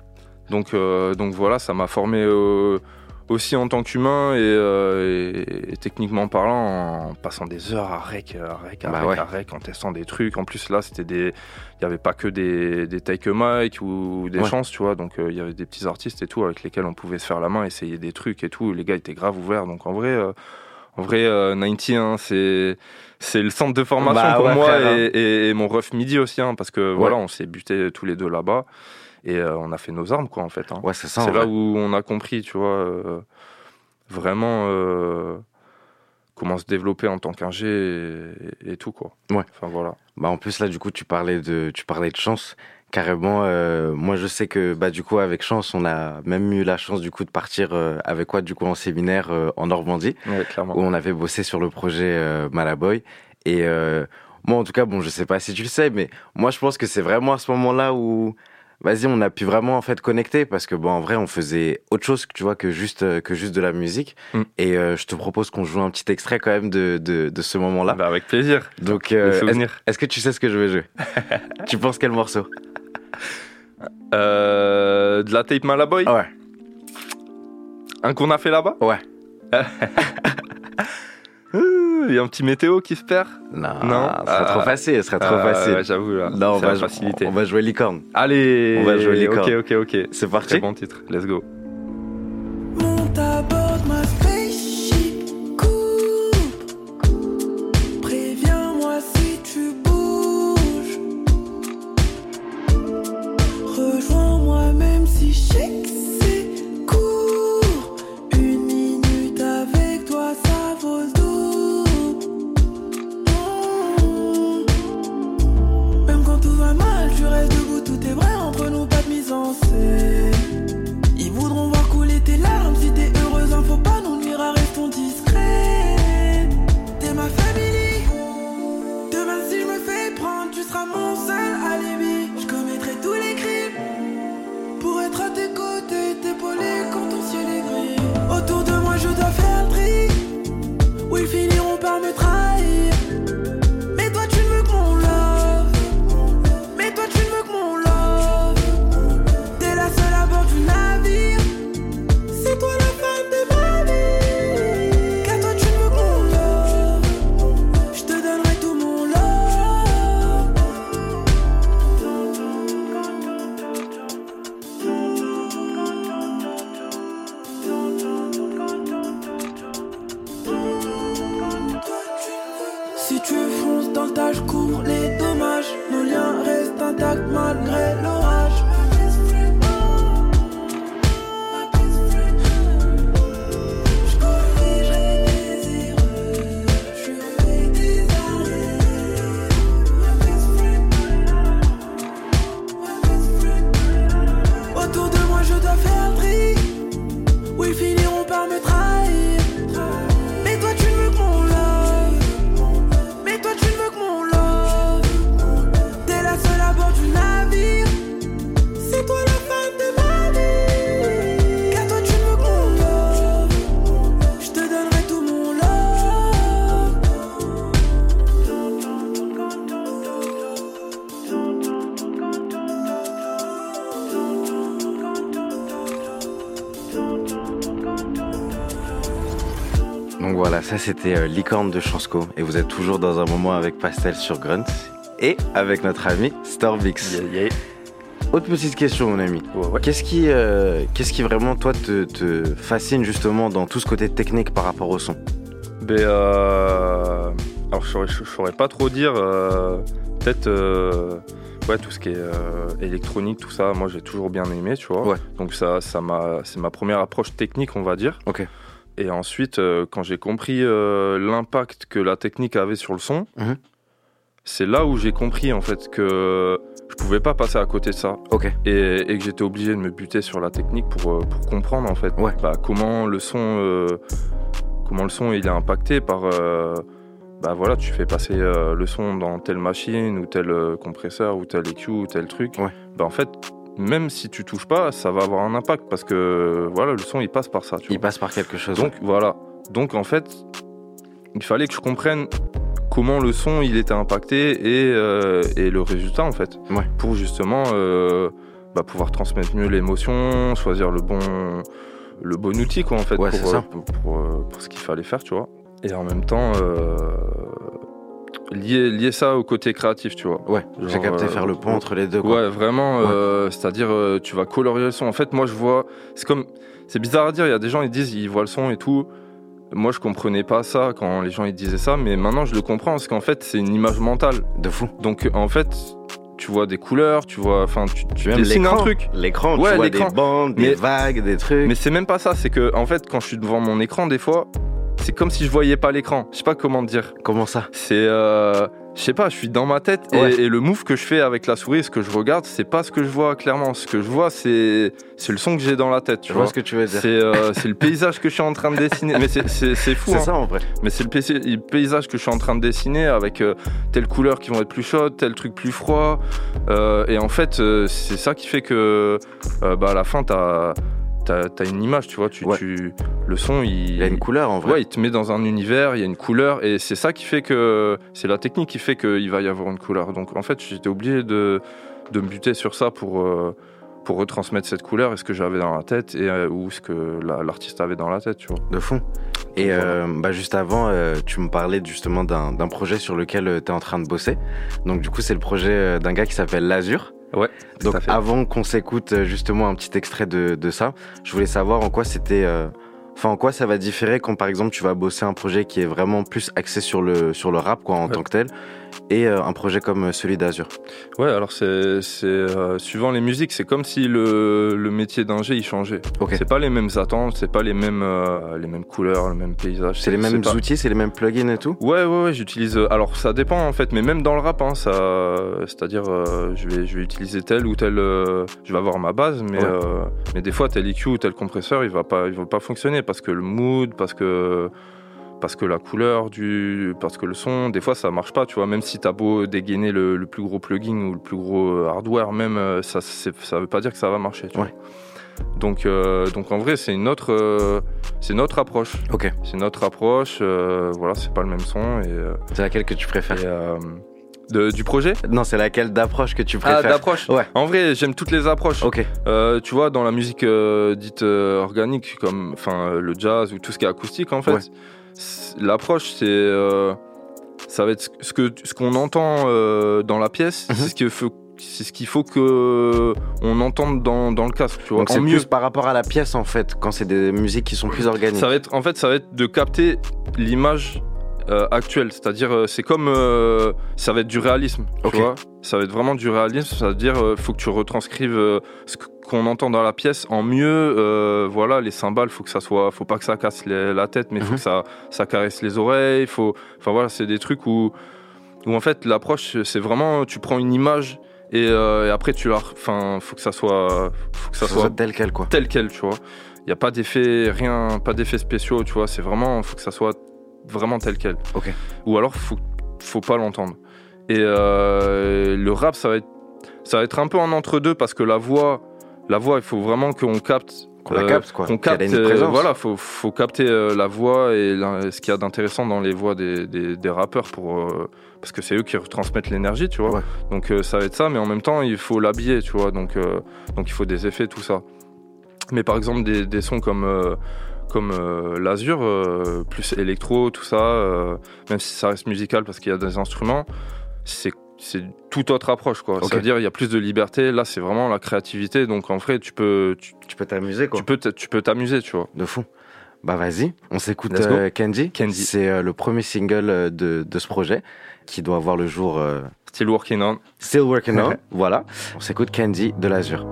donc, euh, donc voilà, ça m'a formé euh, aussi en tant qu'humain et, euh, et- et techniquement parlant, en passant des heures à rec, à rec, à Bah rec, ouais. à rec, en testant des trucs. En plus là, c'était des, il y avait pas que des, des take mic ou des Ouais. chances, tu vois. Donc euh, il y avait des petits artistes et tout avec lesquels on pouvait se faire la main, essayer des trucs et tout. Les gars étaient grave ouverts. Donc en vrai. euh, en vrai, euh, 90, hein, c'est c'est le centre de formation Bah pour ouais, moi frère, hein. et, et- et mon ref midi aussi, hein, parce que voilà, on s'est buté tous les deux là-bas et euh, on a fait nos armes, quoi, en fait. hein. Ouais, c'est ça, en C'est là vrai. où on a compris, tu vois, euh, vraiment euh, comment se développer en tant qu'ingé et, et tout, quoi. Ouais. Enfin voilà. Bah en plus là du coup tu parlais de tu parlais de chance carrément euh, moi je sais que bah du coup avec chance on a même eu la chance du coup de partir euh, avec quoi du coup en séminaire euh, en Normandie Ouais, clairement. où on avait bossé sur le projet Malaboy et moi en tout cas bon je sais pas si tu le sais mais moi je pense que c'est vraiment à ce moment-là où vas-y on a pu vraiment en fait connecter parce que bon en vrai on faisait autre chose tu vois que juste euh, que juste de la musique. Mm. et euh, je te propose qu'on joue un petit extrait quand même de de, de ce moment-là. Bah, avec plaisir. Donc euh, est-ce que tu sais ce que je vais jouer? *laughs* Tu penses quel morceau? Euh, de la tape Malaboy Ouais. Un qu'on a fait là-bas? Ouais. *laughs* Il y a un petit météo qui se perd Non, non ce serait trop facile, ce serait trop Ah, facile. ouais, J'avoue, là. Non, on va, facilité. on va jouer licorne. Allez On va jouer licorne. Ok, ok, ok. C'est parti Très bon titre, let's go. Ça c'était euh, Licorne de Chansco. Et vous êtes toujours dans un moment avec Pastel sur Grunt et avec notre ami Storbix. Autre petite question, mon ami. Qu'est-ce qui, euh, qu'est-ce qui vraiment, toi, te, te fascine justement dans tout ce côté technique par rapport au son? Ben, euh, alors je saurais, pas trop dire. euh, Peut-être ouais, tout ce qui est euh, électronique, tout ça, moi j'ai toujours bien aimé, tu vois. Donc ça, ça m'a, c'est ma première approche technique, on va dire. Ok. Et ensuite, euh, quand j'ai compris euh, l'impact que la technique avait sur le son, Mhm. c'est là où j'ai compris en fait que je pouvais pas passer à côté de ça. Et, et que j'étais obligé de me buter sur la technique pour, euh, pour comprendre en fait bah, comment le son, euh, comment le son il est impacté par. bah voilà, tu fais passer le son dans telle machine ou tel compresseur ou tel EQ ou tel truc. Bah en fait, même si tu touches pas, ça va avoir un impact parce que voilà, le son il passe par ça. Tu Il passe par quelque chose. donc voilà. Donc en fait, il fallait que je comprenne comment le son il était impacté et, euh, et le résultat en fait. Pour justement euh, bah, pouvoir transmettre mieux l'émotion, choisir le bon, le bon outil quoi en fait Ouais, pour, ça. euh, pour, pour, pour ce qu'il fallait faire, tu vois. Et en même temps, euh, lier, lier ça au côté créatif, tu vois. Ouais, j'ai capté faire le pont entre les deux, quoi. Ouais, vraiment, euh, c'est-à-dire euh, tu vas colorier le son. En fait, moi je vois, c'est comme, c'est bizarre à dire, il y a des gens ils disent ils voient le son et tout. Moi je comprenais pas ça quand les gens ils disaient ça, mais maintenant je le comprends parce qu'en fait c'est une image mentale. De fou. Donc en fait, tu vois des couleurs, tu vois, enfin tu, tu dessines un truc. L'écran, tu ouais, vois des bandes, des vagues, des trucs. Mais c'est même pas ça, c'est que en fait quand je suis devant mon écran des fois, c'est comme si je voyais pas l'écran. Je sais pas comment te dire. Comment ça? C'est euh, je sais pas, je suis dans ma tête et, Ouais. et le move que je fais avec la souris, ce que je regarde, c'est pas ce que je vois clairement. Ce que je vois, c'est c'est le son que j'ai dans la tête. Tu Je vois vois ce que tu veux dire. C'est euh, le paysage que je suis en train de dessiner. Mais c'est- fou. C'est hein. ça, en vrai. Mais c'est le paysage que je suis en train de dessiner avec euh, telle couleur qui vont être plus chaudes, tel truc plus froid. Euh, et en fait, euh, c'est ça qui fait que euh, bah, à la fin, t'as as, une image, tu vois. Tu, tu- le son, il, Il a une couleur, en vrai. Ouais, il te met dans un univers, il y a une couleur. Et c'est ça qui fait que. C'est la technique qui fait qu'il va y avoir une couleur. Donc en fait, j'étais obligé de, de me buter sur ça pour. euh, pour retransmettre cette couleur et ce que j'avais dans la tête et euh, ou ce que la- l'artiste avait dans la tête, tu vois. De fond. Et euh, bah, juste avant, euh, tu me parlais justement d'un projet sur lequel tu es en train de bosser. Donc du coup, c'est le projet d'un gars qui s'appelle Lazur. Ouais. Donc à fait. avant qu'on s'écoute euh, justement un petit extrait de, de ça, je voulais savoir en quoi c'était... euh, Enfin, en quoi ça va différer quand par exemple tu vas bosser un projet qui est vraiment plus axé sur le, sur le rap quoi, en tant que tel et euh, un projet comme euh, celui d'Azur Ouais, alors c'est euh, suivant les musiques, c'est comme si le, le métier d'ingé il changeait. C'est pas les mêmes attentes, c'est pas les mêmes euh, les mêmes couleurs, le même paysage. C'est les mêmes outils, c'est les mêmes plugins et tout? Ouais, ouais, ouais, j'utilise. euh, Alors, ça dépend en fait, mais même dans le rap, hein, ça, c'est-à-dire, je vais, je vais utiliser tel ou tel. je vais avoir ma base, mais, Ouais. mais des fois, tel EQ ou tel compresseur, il va pas, il va pas fonctionner parce que le mood, parce que, parce que la couleur du, parce que le son, des fois, ça marche pas, tu vois. Même si t'as beau dégainer le, le plus gros plugin ou le plus gros euh, hardware, même, euh, ça, ça veut pas dire que ça va marcher. Tu vois. Donc, euh, donc en vrai, c'est une autre, euh, c'est notre approche. Ok. C'est notre approche. euh, voilà, c'est pas le même son. Et, c'est laquelle que tu préfères? de, Du projet? Non, c'est laquelle d'approche que tu préfères? Ah, d'approche. Ouais. En vrai, j'aime toutes les approches. Ok. Euh, tu vois, dans la musique euh, dite euh, organique, comme, enfin, le jazz ou tout ce qui est acoustique, en fait, Ouais. L'approche, c'est, euh, ça va être ce- que, ce qu'on entend euh, dans la pièce, Mhm. c'est ce qu'il faut. C'est ce qu'il faut que on entende dans, dans le casque, tu vois. Donc c'est mieux. plus par rapport à la pièce en fait, quand c'est des musiques qui sont plus organiques. Ça va être, en fait, ça va être de capter l'image euh, actuel. C'est-à-dire, euh, c'est comme. euh, ça va être du réalisme. Ok. Tu vois ça va être vraiment du réalisme. C'est-à-dire, euh, faut que tu retranscrives ce qu'on entend dans la pièce en mieux. voilà, les cymbales, faut que ça soit. Faut pas que ça casse les- la tête, mais faut Mhm. que ça, ça caresse les oreilles. Faut, enfin voilà, c'est des trucs où, où en fait, l'approche, c'est vraiment. Tu prends une image. Et, et après tu la, enfin, faut que ça soit, faut que ça Ça soit soit tel quel, quoi. tel quel, tu vois. Il y a pas d'effet, rien, pas d'effets spéciaux, tu vois. C'est vraiment, faut que ça soit vraiment tel quel. Ou alors, faut, faut pas l'entendre. Et euh, le rap, ça va être, ça va être un peu en entre deux parce que la voix, la voix, il faut vraiment qu'on capte. Qu'on la capte, quoi. Qu'on capte, une euh, voilà, faut, faut capter euh, la voix et la- ce qu'il y a d'intéressant dans les voix des, des- des rappeurs pour, euh, parce que c'est eux qui retransmettent l'énergie, tu vois. Ouais. Donc euh, ça va être ça, mais en même temps, il faut l'habiller, tu vois. Donc, euh, donc il faut des effets, tout ça. Mais par exemple, des, des sons comme, euh, comme euh, l'Azur, euh, plus électro, tout ça, euh, même si ça reste musical parce qu'il y a des instruments, c'est c'est toute autre approche quoi. Ok. C'est-à-dire il y a plus de liberté. Là, c'est vraiment la créativité. Donc en vrai, tu peux tu, Tu peux t'amuser, quoi. tu peux tu peux t'amuser, tu vois. De fou. Bah vas-y, on s'écoute euh, Candy. Candy. C'est euh, le premier single euh, de, de ce projet qui doit voir le jour. Still working on. Still working on. *laughs* voilà. On s'écoute Candy de l'Azur.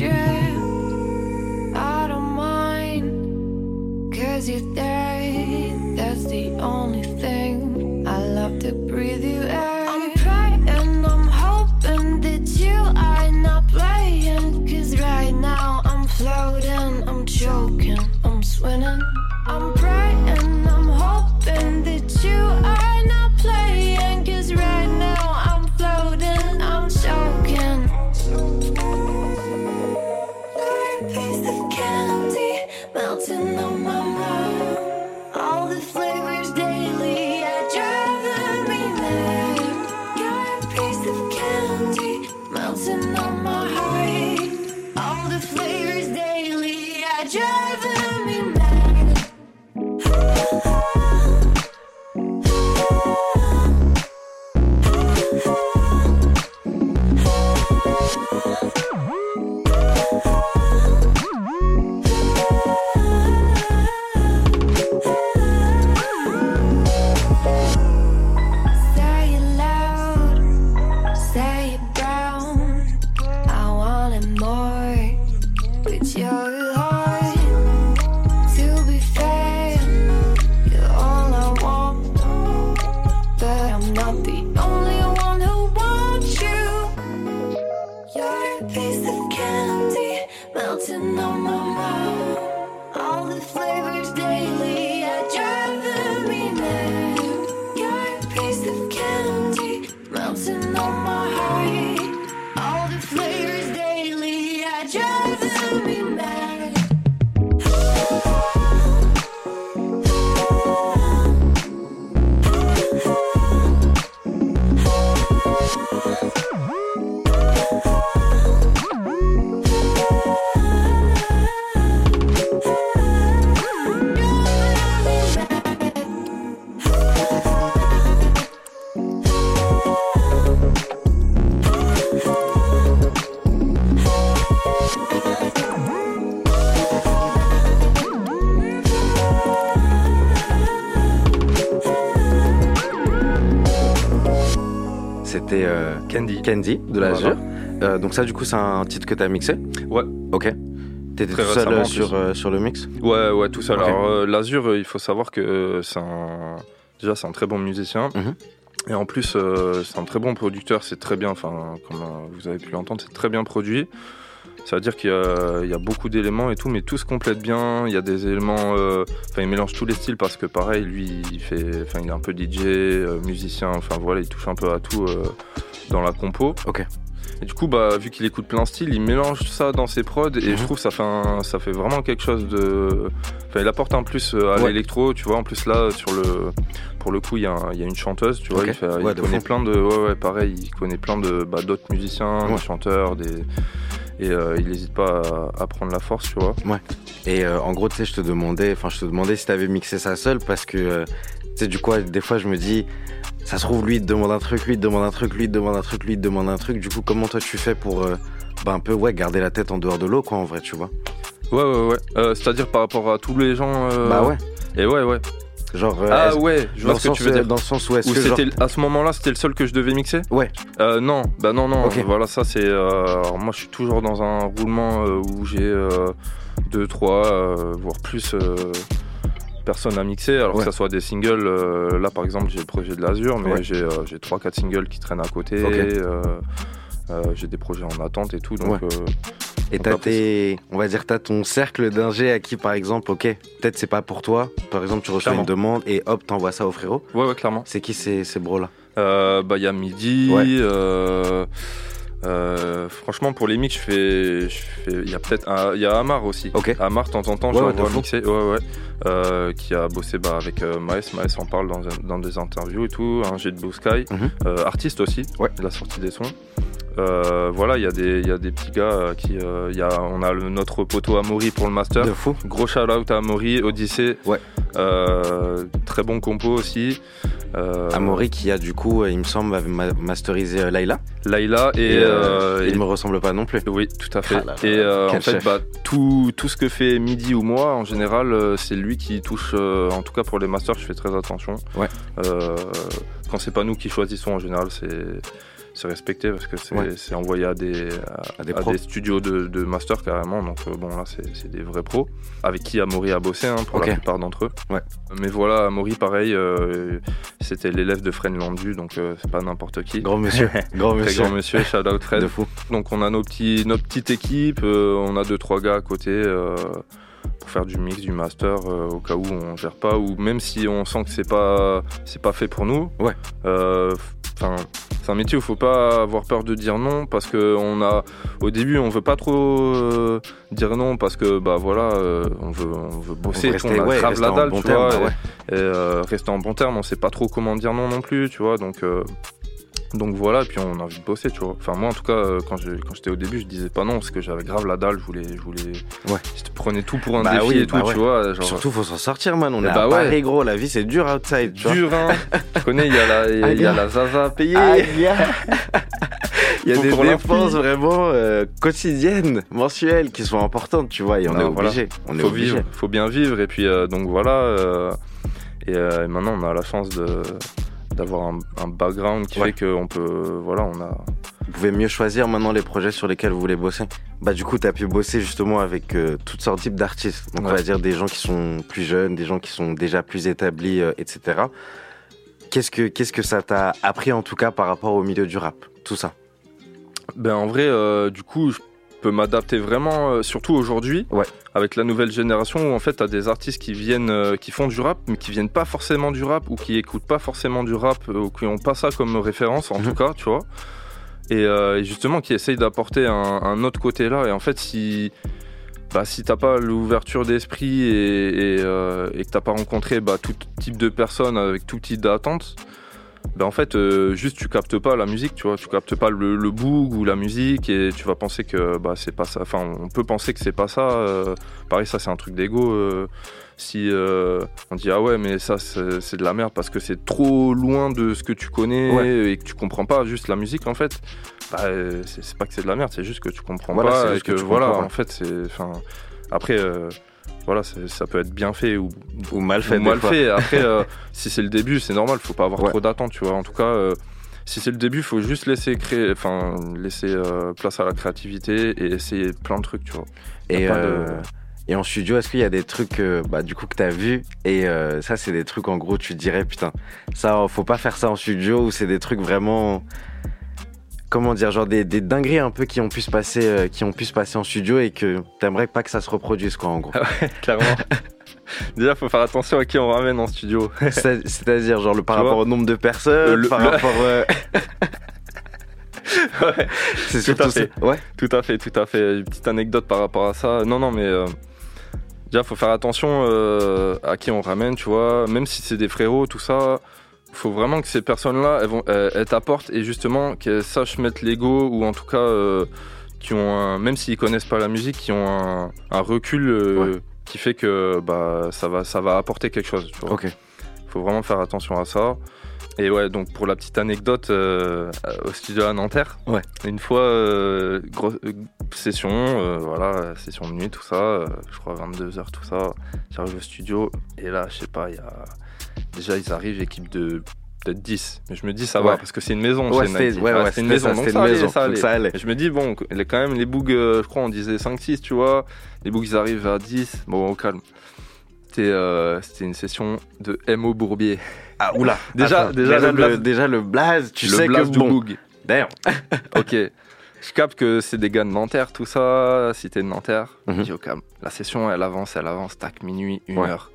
With. I don't mind, cause you're there. That's the only thing I love to breathe you in. I'm praying, I'm hoping that you are not playing. Cause right now I'm floating, I'm choking, I'm swimming. I'm praying, I'm hoping that you are not playing. Cause right now Candy. De l'Azur. Euh, donc ça, du coup, c'est un titre que t'as mixé Ouais. Ok. T'étais Très tout seul euh, sur, euh, sur le mix Ouais, ouais, tout. Ok. Alors, euh, l'Azur, il faut savoir que c'est un. Déjà, c'est un très bon musicien. Mhm. Et en plus, c'est un très bon producteur. C'est très bien, enfin, comme vous avez pu l'entendre, c'est très bien produit. Ça veut dire qu'il y, a- il y a beaucoup d'éléments et tout, mais tout se complète bien. Il y a des éléments. euh, Enfin, il mélange tous les styles parce que, pareil, lui, il fait. Enfin, il est un peu DJ, euh, musicien. Enfin, voilà, il touche un peu à tout euh, dans la compo. Ok. Et du coup, bah, vu qu'il écoute plein de styles, il mélange ça dans ses prods et Mhm. je trouve que ça fait, un- ça fait vraiment quelque chose de. Enfin, il apporte un plus à Ouais. l'électro, tu vois. En plus, là, sur le. Pour le coup, il y, a un- il y a une chanteuse, tu vois. Il, fait- Ouais, connaît plein de. Ouais, ouais, pareil, il connaît plein de bah, d'autres musiciens, des chanteurs, des. Et euh, il n'hésite pas à, à prendre la force, tu vois. Ouais. Et euh, en gros, tu sais, je te demandais, enfin, je te demandais si t'avais mixé ça seul parce que, euh, tu sais, du coup, des fois, je me dis, ça se trouve, lui, il te demande un truc, lui, il te demande un truc, lui, il te demande un truc, lui, il te demande un truc. Du coup, comment toi, tu fais pour, bah, un peu, ouais, garder la tête en dehors de l'eau, quoi, en vrai, tu vois. Ouais, ouais, ouais. Euh, C'est-à-dire par rapport à tous les gens. Bah ouais. Et ouais, ouais. Genre, euh, ah ouais, je vois ce que tu veux euh, dire. Dans le sens où que. genre- à ce moment-là, c'était le seul que je devais mixer? Ouais. Euh, non, bah non, non. Voilà, ça c'est. euh, alors moi, je suis toujours dans un roulement euh, où j'ai euh, deux, trois, euh, voire plus euh, personnes à mixer. Alors Ouais. que ça soit des singles. euh, là, par exemple, j'ai le projet de l'Azur, mais Ouais. j'ai euh, j'ai trois, quatre singles qui traînent à côté. Euh, j'ai des projets en attente et tout. Donc. Ouais. euh, Et t'as tes, on va dire, t'as ton cercle d'ingé à qui, par exemple, ok, peut-être c'est pas pour toi. Par exemple, tu reçois Clairement. une demande et hop, t'envoies ça au frérot. Ouais, ouais, clairement. C'est qui ces, ces bros-là? Euh, bah, il y a midi. Ouais. euh, euh, franchement, pour les mix, je fais. je fais- Il y a peut-être. Il y a Amar aussi. Ok. Amar, de temps en temps, je ouais, mixer. Ouais, ouais. Qui a bossé bah, avec Maes. Maes en parle dans, dans des interviews et tout. Un jet de Blue Sky. Mhm. Artiste aussi. Ouais. Il a sorti des sons. Euh, voilà, il y, a des- il y a des petits gars euh, qui. euh, y a, on a le, notre poteau Amaury pour le master. De fou. Gros shout out à Amaury, Odyssée. Ouais. Euh, très bon compo aussi. Amaury qui a, du coup, il me semble, masterisé Layla. Laïla et, Et, il et- me ressemble pas non plus. oui tout à fait Ah et en fait bah, tout, tout ce que fait Midi ou moi en général c'est lui qui touche en tout cas pour les masters je fais très attention Ouais. Quand c'est pas nous qui choisissons en général c'est c'est respecté parce que c'est Ouais. envoyé à des, à, À des à pros. des studios de, de master carrément donc euh, bon là c'est des vrais pros avec qui Amaury a bossé hein, pour la plupart d'entre eux Ouais. mais voilà Amaury pareil euh, c'était l'élève de Fred Landu donc euh, c'est pas n'importe qui Grand monsieur. *laughs* Grand Très monsieur. grand monsieur, shout out Fred. De fou. Donc on a nos petits, notre petite équipe, euh, on a deux trois gars à côté pour faire du mix, du master euh, au cas où on gère pas ou même si on sent que c'est pas c'est pas fait pour nous. Ouais. Euh, Enfin, c'est un métier où faut pas avoir peur de dire non parce que on a au début on veut pas trop euh, dire non parce que bah voilà euh, on veut on veut bosser, veut tu rester- on a ouais, grave rester la dalle, bon tu terme, vois, et- euh, rester en bon terme, on sait pas trop comment dire non non plus, tu vois. Donc donc voilà, et puis on a envie de bosser, tu vois. Enfin moi en tout cas euh, quand j'étais au début, je disais pas non parce que j'avais grave la dalle, je voulais je voulais Ouais. je prenais tout pour un Bah défi oui, et tout, bah ouais. tu vois, genre Surtout, faut s'en sortir, man. On Eh est bah à ouais. Gros. La vie, c'est dur outside. Tu dur hein. *laughs* tu connais, il y a y a- il y a la zaza à payer. Il y a des dépenses vraiment euh, quotidiennes, mensuelles, qui sont importantes, tu vois, et on Non, est voilà. obligé. On est faut obligé. vivre, faut bien vivre et puis euh, donc voilà euh, et, et maintenant on a la chance de d'avoir un, un background qui Ouais. fait qu'on peut voilà on a Vous pouvez mieux choisir maintenant les projets sur lesquels vous voulez bosser. Bah du coup, tu as pu bosser justement avec euh, toutes sortes types d'artistes. Donc on va dire des gens qui sont plus jeunes, des gens qui sont déjà plus établis, euh, etc. Qu'est-ce que qu'est-ce que ça t'a appris en tout cas par rapport au milieu du rap, tout ça Ben en vrai, euh, du coup, je peux m'adapter vraiment, euh, surtout aujourd'hui, Ouais. avec la nouvelle génération où en fait, t'as des artistes qui viennent, euh, qui font du rap, mais qui viennent pas forcément du rap ou qui écoutent pas forcément du rap euh, ou qui ont pas ça comme référence, en Mhm. tout cas, tu vois. Et, euh, et justement, qui essayent d'apporter un, un autre côté là. Et en fait, si bah, si t'as pas l'ouverture d'esprit et, et, et que t'as pas rencontré bah, tout type de personnes avec tout type d'attentes, bah, en fait, euh, juste tu captes pas la musique, tu vois, tu captes pas le, le boug ou la musique et tu vas penser que bah, c'est pas ça. Enfin, on peut penser que c'est pas ça. euh, pareil, ça c'est un truc d'ego. euh, si on dit ah ouais, mais ça c'est de la merde parce que c'est trop loin de ce que tu connais Ouais. et que tu comprends pas juste la musique en fait. Bah, c'est pas que c'est de la merde, c'est juste que tu comprends Voilà, pas et que, voilà, comprends en fait c'est. Enfin, après. Voilà, ça peut être bien fait ou, Ou mal fait, ou mal fois. fait. *laughs* Après, euh, si c'est le début, c'est normal, faut pas avoir Ouais. trop d'attentes, tu vois. En tout cas, euh, si c'est le début, faut juste laisser créer, enfin, laisser euh, place à la créativité et essayer plein de trucs, tu vois. Et, pas de- et en studio, est-ce qu'il y a des trucs bah, du coup que t'as vu et ça c'est des trucs en gros tu dirais putain ça faut pas faire ça en studio ou c'est des trucs vraiment comment dire genre des, des dingueries un peu qui ont pu se passer euh, qui ont pu se passer en studio et que t'aimerais pas que ça se reproduise quoi en gros. *laughs* Clairement. Déjà, faut faire attention à qui on ramène en studio. *laughs* C'est- C'est-à-dire genre le par Tu rapport au nombre de personnes, le- par le- rapport euh, *laughs* Ouais. c'est Tout à fait. ça. Ouais. Tout à fait, tout à fait. Une petite anecdote par rapport à ça. Non, non, mais euh, déjà, faut faire attention à qui on ramène, tu vois. Même si c'est des frérots, tout ça, faut vraiment que ces personnes-là, elles, vont, elles, elles t'apportent et justement qu'elles sachent mettre l'ego ou en tout cas, euh, qui ont un, même s'ils connaissent pas la musique, qui ont un, un recul euh, qui fait que bah ça va, ça va apporter quelque chose. Tu vois. Ok. Faut vraiment faire attention à ça. Et ouais, donc pour la petite anecdote, euh, au studio à Nanterre, Ouais. une fois, euh, grosse- euh, session, voilà, session de nuit, tout ça, je crois 22h, tout ça. J'arrive au studio, et là, je sais pas, il y a. Déjà, ils arrivent, équipe de peut-être 10. Mais je me dis, ça va, Ouais. parce que c'est une maison. Ouais, c'était une maison. ça, donc ça une allait, maison, ça donc allait. ça allait. Et je me dis, bon, quand même, les bougs, euh, je crois, on disait 5-6, tu vois. Les bougs, ils arrivent à 10. Bon, au calme. C'était euh, une session de MO Bourbier. Ah, oula. Déjà, Attends, déjà, le le, blaze- déjà le blaze, tu le sais blaze que du bon. boug. D'ailleurs. *laughs* ok. Je capte que c'est des gars de Nanterre, tout ça, cité de Nanterre. Mhm. Je dis au calme. La session, elle avance, elle avance, tac, minuit, une heure.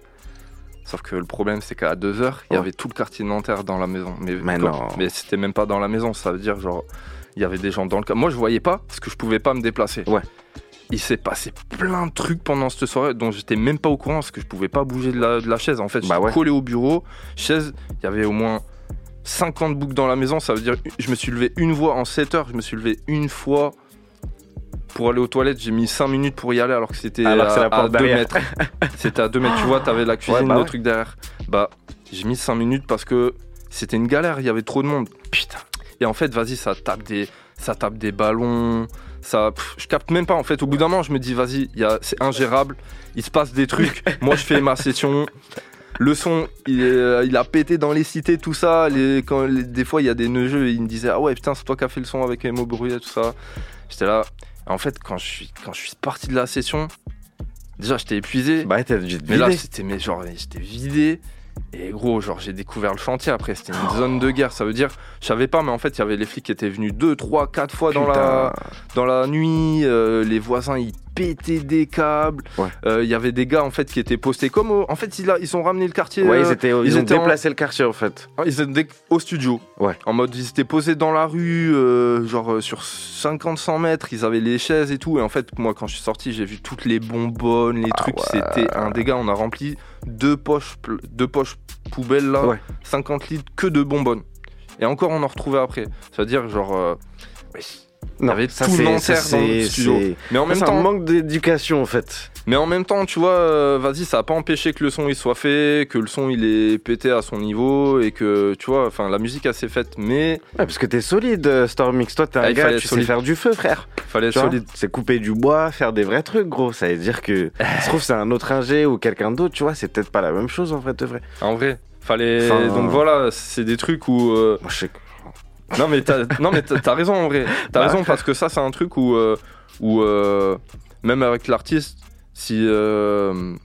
Sauf que le problème, c'est qu'à 2 heures, il y Ouais. avait tout le quartier de Nanterre dans la maison. Mais, Mais quand- non. mais c'était même pas dans la maison, ça veut dire genre, il y avait des gens dans le. Moi, je voyais pas parce que je pouvais pas me déplacer. Ouais. Il s'est passé plein de trucs pendant cette soirée dont j'étais même pas au courant parce que je pouvais pas bouger de la, de la chaise. En fait, Bah j'étais ouais. collé au bureau, chaise, il y avait au moins 50 boucles dans la maison. Ça veut dire, je me suis levé une fois en 7 heures, je me suis levé une fois. Pour aller aux toilettes, j'ai mis 5 minutes pour y aller alors que c'était à, porte 2 derrière. mètres. *laughs* C'était à 2 mètres, tu vois, t'avais la cuisine, Ouais, bah le ouais. truc derrière. Bah, j'ai mis 5 minutes parce que c'était une galère, il y avait trop de monde. Putain. Et en fait, vas-y, ça tape des, ça tape des ballons. Ça, pff, je capte même pas. En fait, au bout d'un moment, je me dis, vas-y, c'est ingérable. Il se passe des trucs. *laughs* Moi, je fais ma session. Le son, il, est- euh, il a pété dans les cités, tout ça. Les, quand, les- des fois, il y a des neugeux et ils me disaient, ah ouais, putain, c'est toi qui as fait le son avec Emo Bruyet, tout ça. J'étais là. En fait, quand je suis, quand je suis parti de la session, déjà, j'étais épuisé. Bah, t'as dû Mais là, c'était mais genre, j'étais vidé. Et gros, genre, j'ai découvert le chantier après. C'était une zone de guerre. Ça veut dire, je savais pas, mais en fait, il y avait les flics qui étaient venus deux, trois, quatre fois dans la, dans la nuit. euh, les voisins, ils pétaient des câbles. Ouais. Euh, Il y avait des gars, en fait, qui étaient postés comme. au- En fait, ils, a- ils ont ramené le quartier. Ouais, euh, ils étaient, ils, ont étaient en- déplacé le quartier en fait. ah, Ils étaient au studio. Ouais. En mode, ils étaient posés dans la rue, euh, genre sur 50-100 mètres, ils avaient les chaises et tout. Et en fait, moi, quand je suis sorti, j'ai vu toutes les bonbonnes, les trucs. Ah ouais. C'était un dégât. On a rempli deux poches, deux poches poubelles là, Ouais. 50 litres que de bonbonnes. Et encore, on en retrouvait après. C'est-à-dire, genre. il Non, ça, tout Nanterre dans le studio. Mais en même c'est un temps, manque d'éducation en fait. mais en même temps, tu vois, euh, vas-y, ça a pas empêché que le son il soit fait, que le son il est pété à son niveau et que tu vois, enfin la musique elle s'est faite, mais Ouais, parce que t'es solide, euh, Stormix. Toi, t'es un Ah, gars, tu sais solide. faire du feu, frère. fallait être Tu solide. C'est couper du bois, faire des vrais trucs, gros. Ça veut dire que, *laughs* se trouve, c'est un autre ingé ou quelqu'un d'autre, tu vois. C'est peut-être pas la même chose en fait, de vrai. En vrai, fallait. Enfin, Donc voilà, c'est des trucs où. euh, Moi, je sais que- Non mais t'as non mais t'as t'as raison en vrai. T'as Bah. raison parce que ça c'est un truc où euh, où euh, même avec l'artiste, si euh,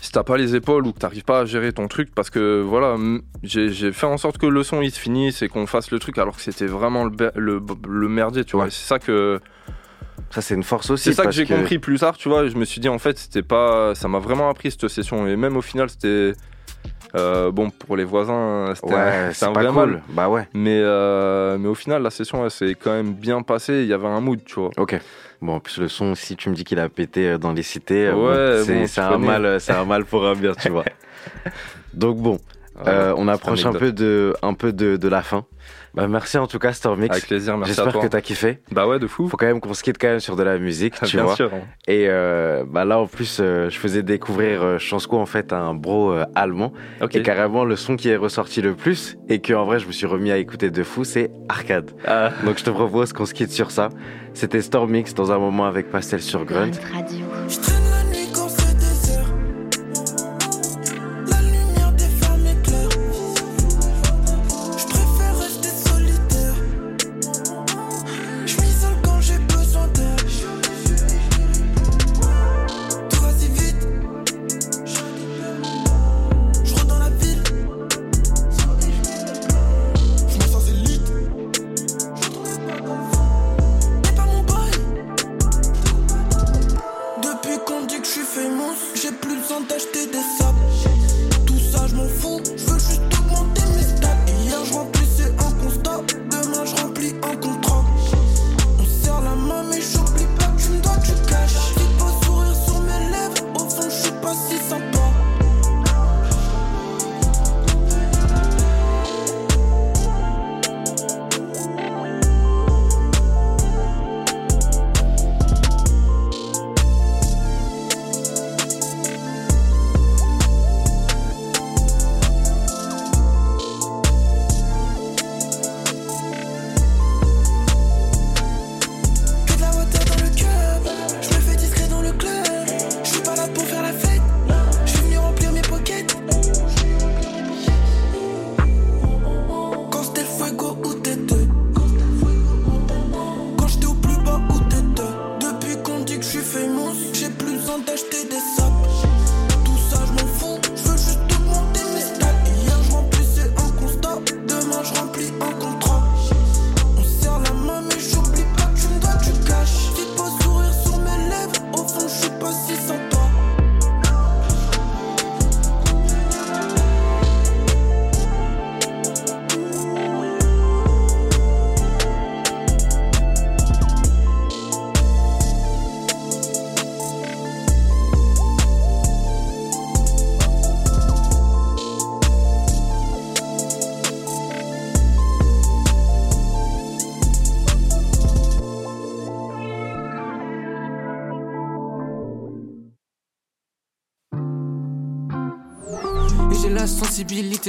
si t'as pas les épaules ou que t'arrives pas à gérer ton truc, parce que voilà, j'ai j'ai fait en sorte que le son il se finisse et qu'on fasse le truc alors que c'était vraiment le, be- le, le merdier, tu vois. Ouais. C'est ça que Ça, c'est une force aussi. c'est ça que j'ai compris plus tard, tu vois. Je me suis dit en fait c'était pas, ça m'a vraiment appris cette session et même au final c'était euh, bon pour les voisins, c'était un- Ouais, *laughs* c'était c'est un pas vrai cool. mal. Bah ouais. Mais, euh, mais au final, la session, elle s'est quand même bien passée. Il y avait un mood, tu vois. Ok. Bon, en plus, le son, si tu me dis qu'il a pété euh, dans les cités, euh, Ouais, bon, c'est bon, un, mal, euh, un mal pour un bien, tu vois. *laughs* Donc bon, euh, on approche un peu, de, un peu de, de la fin. Bah, merci en tout cas, Stormix. Avec plaisir, merci à J'espère que t'as kiffé. Bah ouais, de fou. Faut quand même qu'on se quitte quand même sur de la musique, *laughs* tu Bien vois. sûr. hein. Et euh, bah là, en plus, euh, je faisais découvrir euh, Chansko en fait à un bro euh, allemand. Ok. Et carrément, le son qui est ressorti le plus et que en vrai, je me suis remis à écouter de fou, c'est Arcade. Ah. Donc, je te propose qu'on se quitte sur ça. C'était Stormix dans un moment avec Pastel sur Grunt. Radio.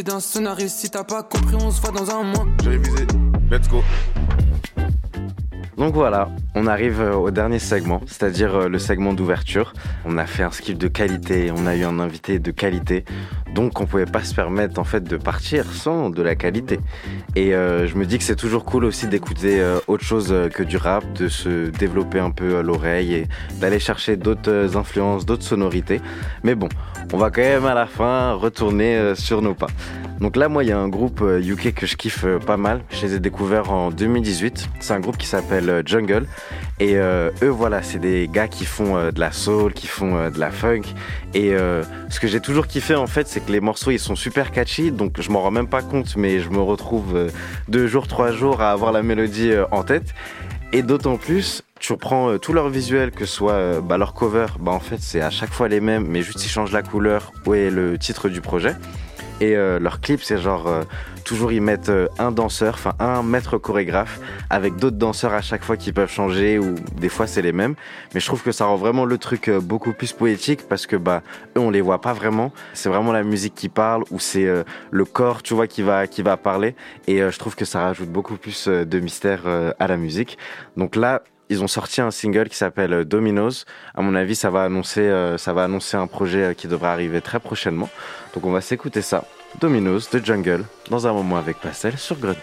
D'un sonariste. Si t'as pas compris, on se voit dans un mois. J'ai révisé. Let's go. Donc voilà, on arrive euh, au dernier segment, c'est-à-dire euh, le segment d'ouverture. On a fait un skip de qualité, on a eu un invité de qualité, donc on pouvait pas se permettre en fait de partir sans de la qualité. Et euh, je me dis que c'est toujours cool aussi d'écouter euh, autre chose que du rap, de se développer un peu à l'oreille et d'aller chercher d'autres influences, d'autres sonorités. Mais bon, on va quand même à la fin retourner euh, sur nos pas. Donc là, moi, il y a un groupe euh, UK que je kiffe euh, pas mal. Je les ai découverts en 2018. C'est un groupe qui s'appelle euh, Jungle. Et euh, eux, voilà, c'est des gars qui font euh, de la soul, qui font euh, de la funk. Et euh, ce que j'ai toujours kiffé, en fait, c'est que les morceaux, ils sont super catchy. Donc je m'en rends même pas compte, mais je me retrouve euh, deux jours, trois jours à avoir la mélodie euh, en tête. Et d'autant plus, tu reprends euh, tout leur visuel, que ce soit euh, bah, leur cover, bah, en fait, c'est à chaque fois les mêmes, mais juste ils changent la couleur ou est le titre du projet. Et euh, leur clip, c'est genre euh, toujours ils mettent un danseur, enfin un maître chorégraphe avec d'autres danseurs à chaque fois qui peuvent changer ou des fois c'est les mêmes. Mais je trouve que ça rend vraiment le truc beaucoup plus poétique parce que bah eux on les voit pas vraiment. C'est vraiment la musique qui parle ou c'est le corps, tu vois, qui va qui va parler. Et je trouve que ça rajoute beaucoup plus de mystère à la musique. Donc là ils ont sorti un single qui s'appelle euh, Dominoes. À mon avis, ça va annoncer, euh, ça va annoncer un projet euh, qui devrait arriver très prochainement. Donc on va s'écouter ça. Dominoes de Jungle dans un moment avec Pastel sur Grunt.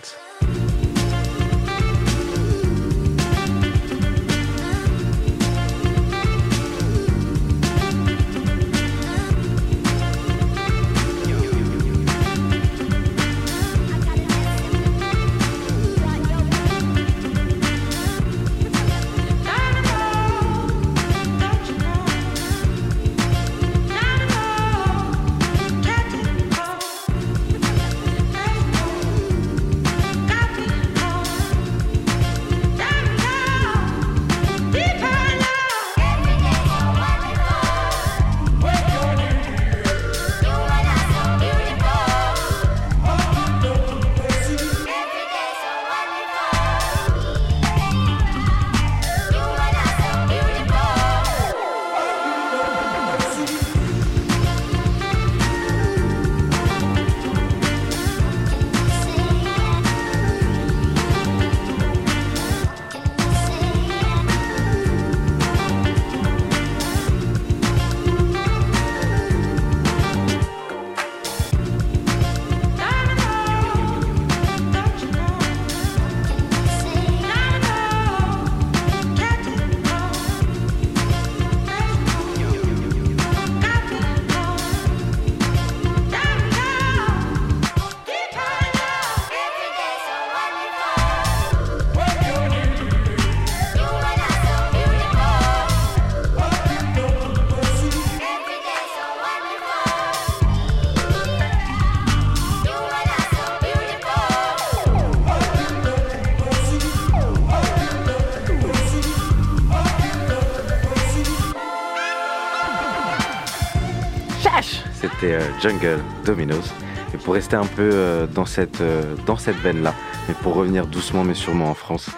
Jungle Dominoes. Et pour rester un peu euh, dans cette, euh, dans cette veine-là, mais pour revenir doucement mais sûrement en France,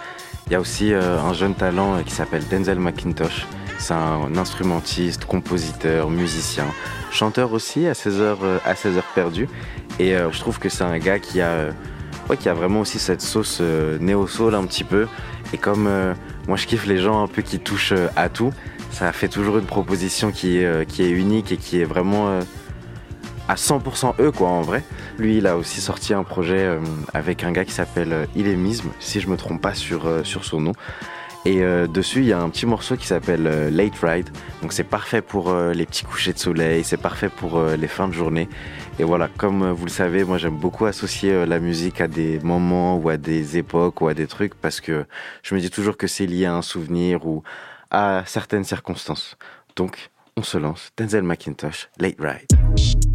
il y a aussi euh, un jeune talent qui s'appelle Denzel McIntosh. C'est un instrumentiste, compositeur, musicien, chanteur aussi à ses heures, à heures perdues. Et je trouve que c'est un gars qui a, qui a vraiment aussi cette sauce néo-soul un petit peu. Et comme moi je kiffe les gens un peu qui touchent à tout, ça fait toujours une proposition qui qui est unique et qui est vraiment à 100% eux quoi en vrai. Lui il a aussi sorti un projet euh, avec un gars qui s'appelle euh, Ilemisme, si je me trompe pas sur, euh, sur son nom. Et dessus il y a un petit morceau qui s'appelle Late Ride. Donc c'est parfait pour les petits couchers de soleil, c'est parfait pour les fins de journée. Et voilà, comme vous le savez, moi j'aime beaucoup associer la musique à des moments ou à des époques ou à des trucs parce que je me dis toujours que c'est lié à un souvenir ou à certaines circonstances. Donc on se lance. Denzel McIntosh, Late Ride.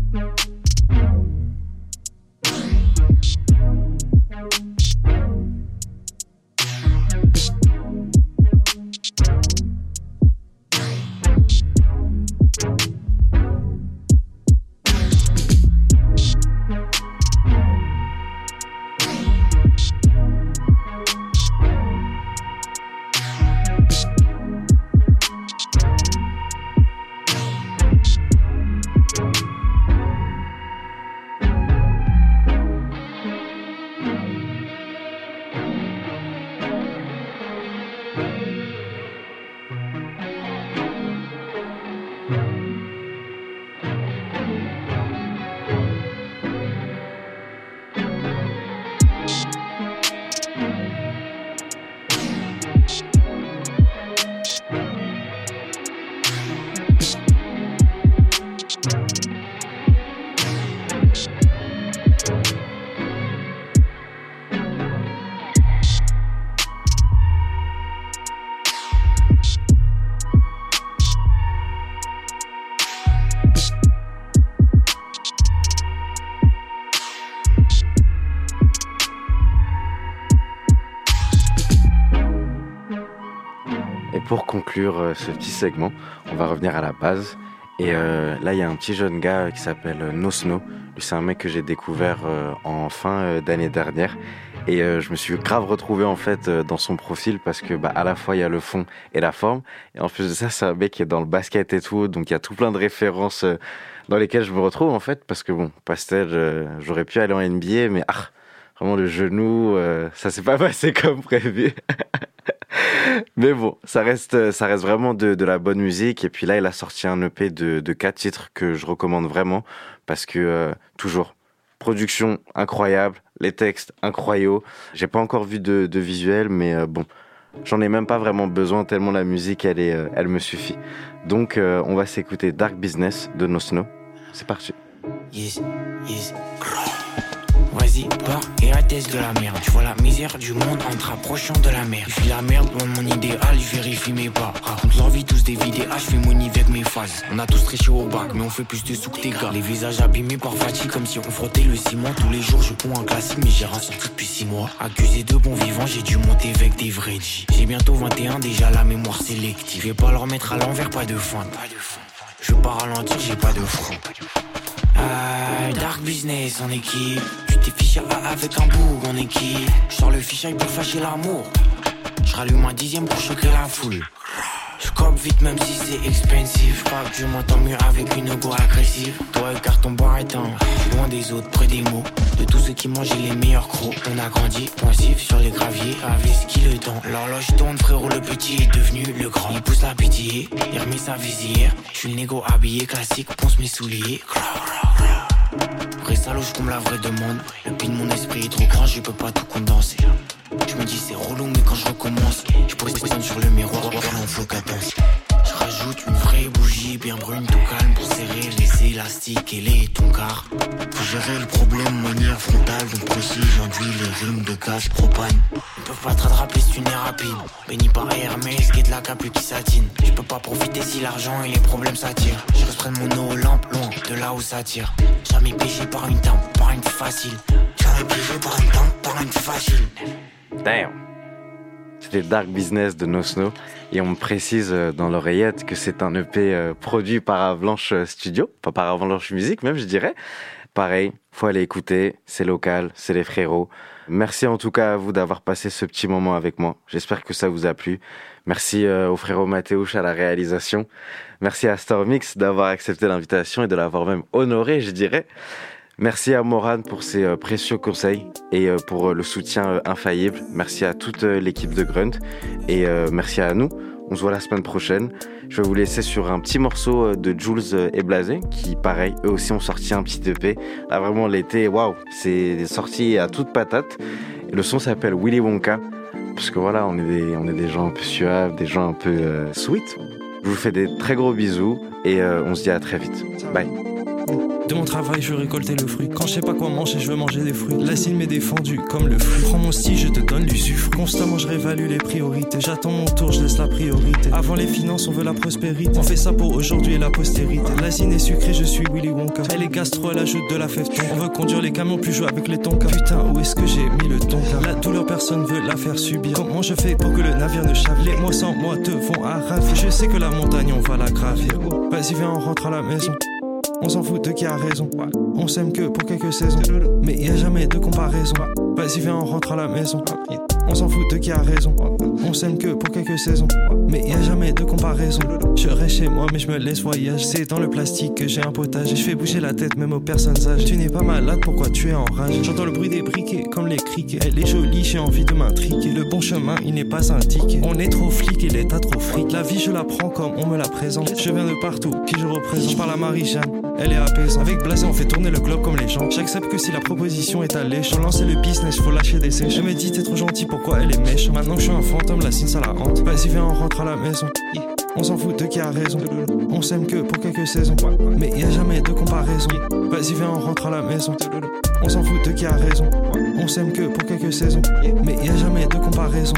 Euh, ce petit segment, on va revenir à la base. Et euh, là, il y a un petit jeune gars qui s'appelle Nosno. Lui, c'est un mec que j'ai découvert euh, en fin euh, d'année dernière. Et euh, je me suis grave retrouvé en fait euh, dans son profil parce que bah, à la fois il y a le fond et la forme. Et en plus de ça, c'est un mec qui est dans le basket et tout. Donc il y a tout plein de références euh, dans lesquelles je me retrouve en fait. Parce que bon, Pastel, euh, j'aurais pu aller en NBA, mais ah, vraiment le genou, euh, ça s'est pas *laughs* passé comme prévu. Mais bon, ça reste, ça reste vraiment de, la bonne musique. Et puis là, il a sorti un EP de, de quatre titres que je recommande vraiment parce que euh, toujours production incroyable, les textes incroyables. J'ai pas encore vu de, de visuel, mais euh, bon, j'en ai même pas vraiment besoin tellement la musique, elle est, euh, elle me suffit. Donc, euh, on va s'écouter Dark Business de No Snow. C'est parti. Yes, yes. Vas-y, de la merde. Tu vois la misère du monde en te rapprochant de la mer. Je la merde, de mon idéal, je vérifie mes pas. Raconte leur vie, tous des vidéas, je fais mon avec mes phases. On a tous triché au bac, mais on fait plus de sous que tes gars. Les visages abîmés par fatigue, comme si on frottait le ciment. Tous les jours, je ponds un classique, mais j'ai rien depuis 6 mois. Accusé de bon vivant, j'ai dû monter avec des vrais G. J'ai bientôt 21, déjà la mémoire sélective. Je vais pas leur mettre à l'envers, pas de feinte. Je veux pas j'ai pas de frein. Ah, dark business en équipe. Tu t'es fiché avec un boug en équipe. Je sors le fichier pour fâcher l'amour. Je rallume un dixième pour choquer la foule. Je cope vite même si c'est expensive. Pas que je m'entends mieux avec une go agressive. Toi écarte ton bar éteint. Loin des autres, près des mots. De tous ceux qui mangent les meilleurs crocs. On a grandi, pensif sur les graviers. Avec ce qui le temps. L'horloge tourne, frérot, le petit est devenu le grand. Il pousse la pitié, il remet sa visière. Je suis le négo habillé classique, ponce mes souliers. Vrai salaud, je comble la vraie demande. Le pin de mon esprit est trop grand, je peux pas tout condenser. Je me dis c'est relou, mais quand je recommence, je positionne sur le miroir, en flow cadence. Rajoute une vraie bougie bien brune, tout calme pour serrer les élastiques et les tonkards. Faut gérer le problème manière frontale, donc précis, j'enduis les rimes de gaz propane. Ils peuvent pas te rattraper si tu n'es rapide. Béni par Hermès, de la cape qui satine. Je peux pas profiter si l'argent et les problèmes s'attirent. Je de mon eau lampe, loin de là où ça tire. Jamais piégé par une tempe, par une facile. Jamais piégé par une tempe, par une facile. Damn. C'était Dark Business de No Snow. Et on me précise euh, dans l'oreillette que c'est un EP euh, produit par Avalanche Studio, pas par Avalanche Musique même, je dirais. Pareil, faut aller écouter, c'est local, c'est les frérots. Merci en tout cas à vous d'avoir passé ce petit moment avec moi. J'espère que ça vous a plu. Merci euh, au frérot Mathéouche à la réalisation. Merci à Stormix d'avoir accepté l'invitation et de l'avoir même honoré, je dirais. Merci à Morane pour ses euh, précieux conseils et euh, pour euh, le soutien infaillible. Merci à toute l'équipe de Grunt et merci à nous. On se voit la semaine prochaine. Je vais vous laisser sur un petit morceau de Jules et Blasé qui, pareil, eux aussi ont sorti un petit EP. Là, vraiment, l'été, waouh, c'est sorti à toute patate. Le son s'appelle Willy Wonka parce que voilà, on est des, on est des gens un peu suaves, des gens un peu euh, sweet. Je vous fais des très gros bisous et on se dit à très vite. Bye. De mon travail, je récoltais le fruit. Quand je sais pas quoi manger, je veux manger des fruits. La cible m'est défendue comme le fruit. Prends mon style, je te donne l'usufruit. Constamment, je réévalue les priorités. J'attends mon tour, je laisse la priorité. Avant les finances, on veut la prospérité. On fait ça pour aujourd'hui et la postérité. La zine est sucrée, je suis Willy Wonka. Elle est gastro, elle ajoute de la fève. On veut conduire les camions, plus jouer avec les tonkas. Putain, où est-ce que j'ai mis le tonka? La douleur, personne veut la faire subir. Comment je fais pour que le navire ne chave Les mois sans moi te vont à ravir. Je sais que la montagne, on va la gravir. Vas-y, viens, on rentre à la maison. On s'en fout de qui a raison. On s'aime que pour quelques saisons. Mais y a jamais de comparaison. Vas-y, viens, on rentre à la maison. On s'en fout de qui a raison. On s'aime que pour quelques saisons. Mais y a jamais de comparaison. Je reste chez moi, mais je me laisse voyage. C'est dans le plastique que j'ai un potage. Et je fais bouger la tête même aux personnes âgées. Tu n'es pas malade, pourquoi tu es en rage? J'entends le bruit des briquets comme les criquets. Elle est jolie, j'ai envie de m'intriquer. Le bon chemin, il n'est pas indiqué. On est trop flic et l'état trop fric. La vie, je la prends comme on me la présente. Je viens de partout, qui je représente. Je parle à Marie-Jeanne, elle est apaisante. Avec Blasé, on fait tourner le globe comme les gens. J'accepte que si la proposition est alléchante, lancer le business, faut lâcher des sèches. Je me dis, t'es trop gentil, pourquoi elle est méchante Maintenant que je suis un fantôme, la signe, ça la hante. Vas-y, viens, on rentre à la maison. On s'en fout de qui a raison. On s'aime que pour quelques saisons. Mais y a jamais de comparaison. Vas-y, viens, on rentre à la maison. On s'en fout de qui a raison. On s'aime que pour quelques saisons. Mais y a jamais de comparaison.